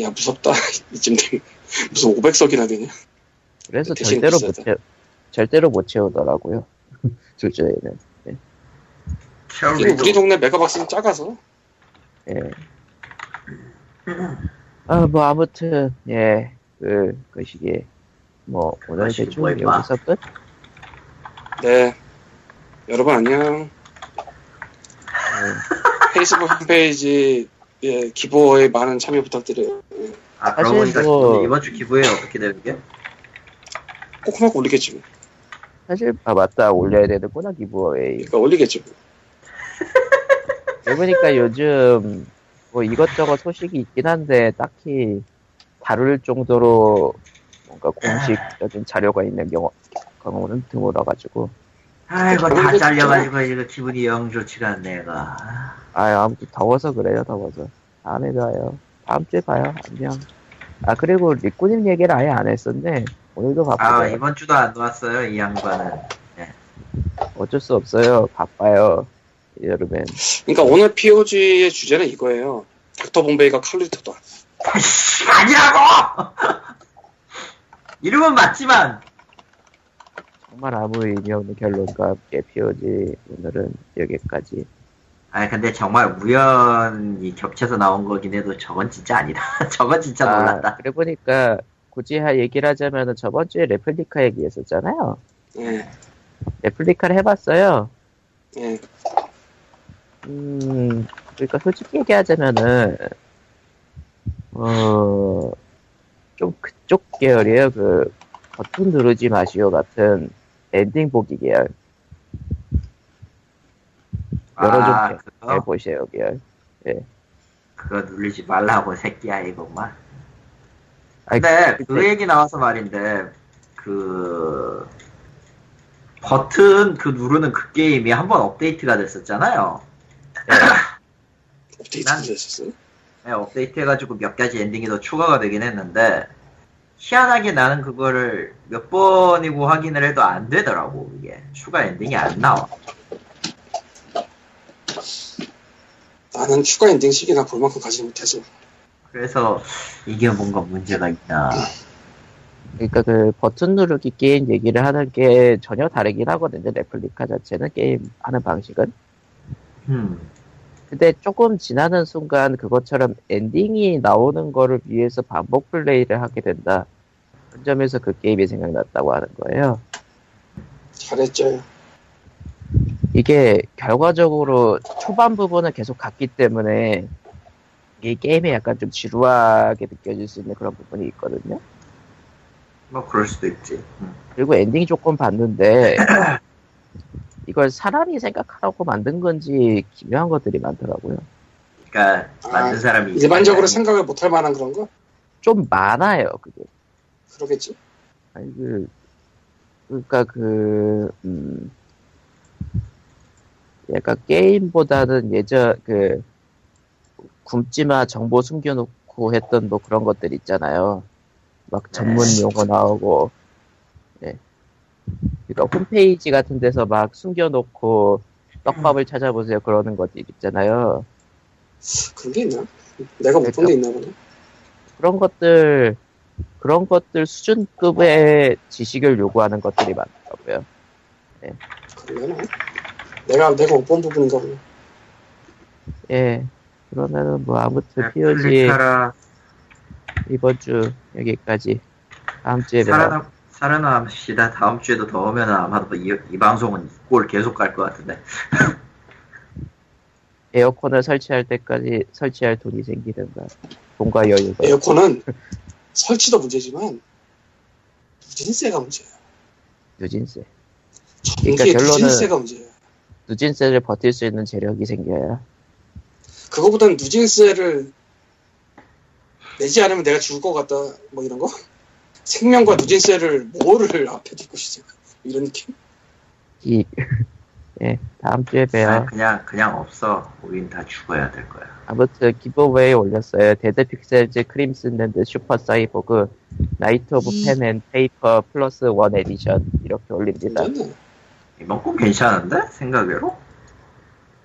야, 무섭다. 이쯤 되면. 무슨 500석이나 되냐? 그래서 절대로 못 비싸다. 채, 절대로 못 채우더라고요. 둘째는. 그리고 우리 동네 메가박스는 작아서. 예. 아, 뭐, 아무튼, 예, 그, 그 시기에, 뭐, 오늘 대충 뭐. 여기서 끝? 네. 여러분 안녕. 예. 페이스북 홈페이지 예, 기부에 많은 참여 부탁드려요. 아, 그러고 사실 보니까 뭐- 이번 주 기부에 어떻게 되는 게? 꼬꼬막 올리겠지. 뭐. 사실, 아, 맞다. 올려야 되는구나, 기부어웨이. 그러니까 올리겠지. 뭐. 그러니까 요즘, 뭐, 이것저것 소식이 있긴 한데, 딱히, 다룰 정도로, 뭔가 공식적인 자료가 있는 경우, 경우는 드물어가지고, 아이고, 다거 잘려가지고, 이거 기분이 영 좋지가 않네, 얘가. 아, 아무튼 더워서 그래요, 더워서. 다음에 봐요. 다음 주에 봐요. 안녕. 아, 그리고 리꾸님 얘기를 아예 안 했었네. 오늘도 아, 바빠요. 이번 주도 안 왔어요, 이 양반은. 어쩔 수 없어요. 바빠요. 여름엔. 그러니까 오늘 POG의 주제는 이거예요. 닥터 bombay가 칼리토다. 아니라고! 이름은 맞지만, 정말 아무 의미 없는 결론과 함께 POG 오늘은 여기까지. 아 근데 정말 우연히 겹쳐서 나온 거긴 해도 저건 진짜 아니다. 저건 진짜 아, 놀랐다. 그래 보니까 굳이 하- 얘기를 하자면 저번 주에 레플리카 얘기했었잖아요. 예, 레플리카를 해봤어요. 예. 음, 그러니까 솔직히 얘기하자면은, 어, 좀 그쪽 계열이에요. 그, 버튼 누르지 마시오 같은 엔딩 보기 계열. 여러 아, 좀 그거, 해보세요, 계열. 그거 누르지 말라고, 새끼야, 이것만. 아니, 근데 그때- 그 얘기 나와서 말인데, 그, 버튼 그 누르는 그 게임이 한 번 업데이트가 됐었잖아요. 업데이트 난- 됐었어요? 네, 업데이트 해가지고 몇 가지 엔딩이 더 추가가 되긴 했는데, 희한하게 나는 그거를 몇 번이고 확인을 해도 안 되더라고, 이게. 추가 엔딩이 안 나와. 나는 추가 엔딩씩이나 볼 만큼 가지 못해서. 그래서 이게 뭔가 문제가 있나. 그러니까 그 버튼 누르기 게임 얘기를 하는 게 전혀 다르긴 하거든요. 레플리카 자체는 게임 하는 방식은. 음. 근데 조금 지나는 순간 그것처럼 엔딩이 나오는 거를 위해서 반복 플레이를 하게 된다. 그런 점에서 그 게임이 생각났다고 하는 거예요. 잘했죠. 이게 결과적으로 초반 부분은 계속 갔기 때문에 이 게임이 약간 좀 지루하게 느껴질 수 있는 그런 부분이 있거든요. 뭐 그럴 수도 있지. 음. 그리고 엔딩 조건 봤는데 이걸 사람이 생각하라고 만든 건지 기묘한 것들이 많더라고요. 그러니까 아, 만든 사람이 일반적으로 생각을 못할 만한 그런 거? 좀 많아요, 그게. 그러겠지. 아니, 그, 그니까 그, 음, 약간 게임보다는 예전, 그, 굶지마 정보 숨겨놓고 했던 뭐 그런 것들 있잖아요. 막 전문 용어 나오고, 예. 그니까 홈페이지 같은 데서 막 숨겨놓고 떡밥을 찾아보세요 그러는 것들 있잖아요. 그런 게 있나? 내가 못본게 있나 보네. 그런 것들 그런 것들 수준급의 지식을 요구하는 것들이 많더라고요. 그러면은 내가 내가 못 본 부분인가 보네. 예. 그러면은 뭐 아무튼 POG 플리카라 이번 주 여기까지 다음 주에. 살아남 살아남시다. 다음 주에도 더 오면 아마도 이, 이 방송은 꼴 계속 갈 것 같은데. 에어컨을 설치할 때까지 설치할 돈이 생기든가 돈과 여유가 에어컨은 설치도 문제지만 누진세가 문제예요. 누진세 그러니까 결론은- 누진세가 문제예요. 누진세를 버틸 수 있는 재력이 생겨야 그거보다는 누진세를 내지 않으면 내가 죽을 것 같다 뭐 이런 거 생명과 누진세를 뭐를 앞에 두고 시죠 이런 느낌 이 예, 다음 주에 봬요. 그냥, 그냥 그냥 없어. 우린 다 죽어야 될 거야. 아무튼 giveaway 올렸어요. Dead Pixels Crimsonland Super Cyborg 나이트 오브 펜 앤 페이퍼 플러스 원 에디션 이렇게 올립니다. 괜찮네 이번 건 괜찮은데 생각외로?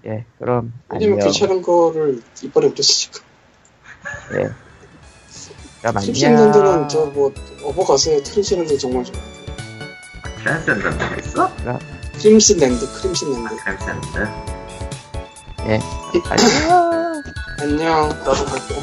예, 그럼 왜냐면 안녕. 괜찮은 거를 이번에 못했으니까 예. 그럼 트림신랜드는 안녕. 저뭐 어버가세요 트림신랜드 정말 좋아 트랜스젠더가 있어? 크림슨랜드 크림슨랜드 트랜스젠더. 안녕. 안녕 나도 갈게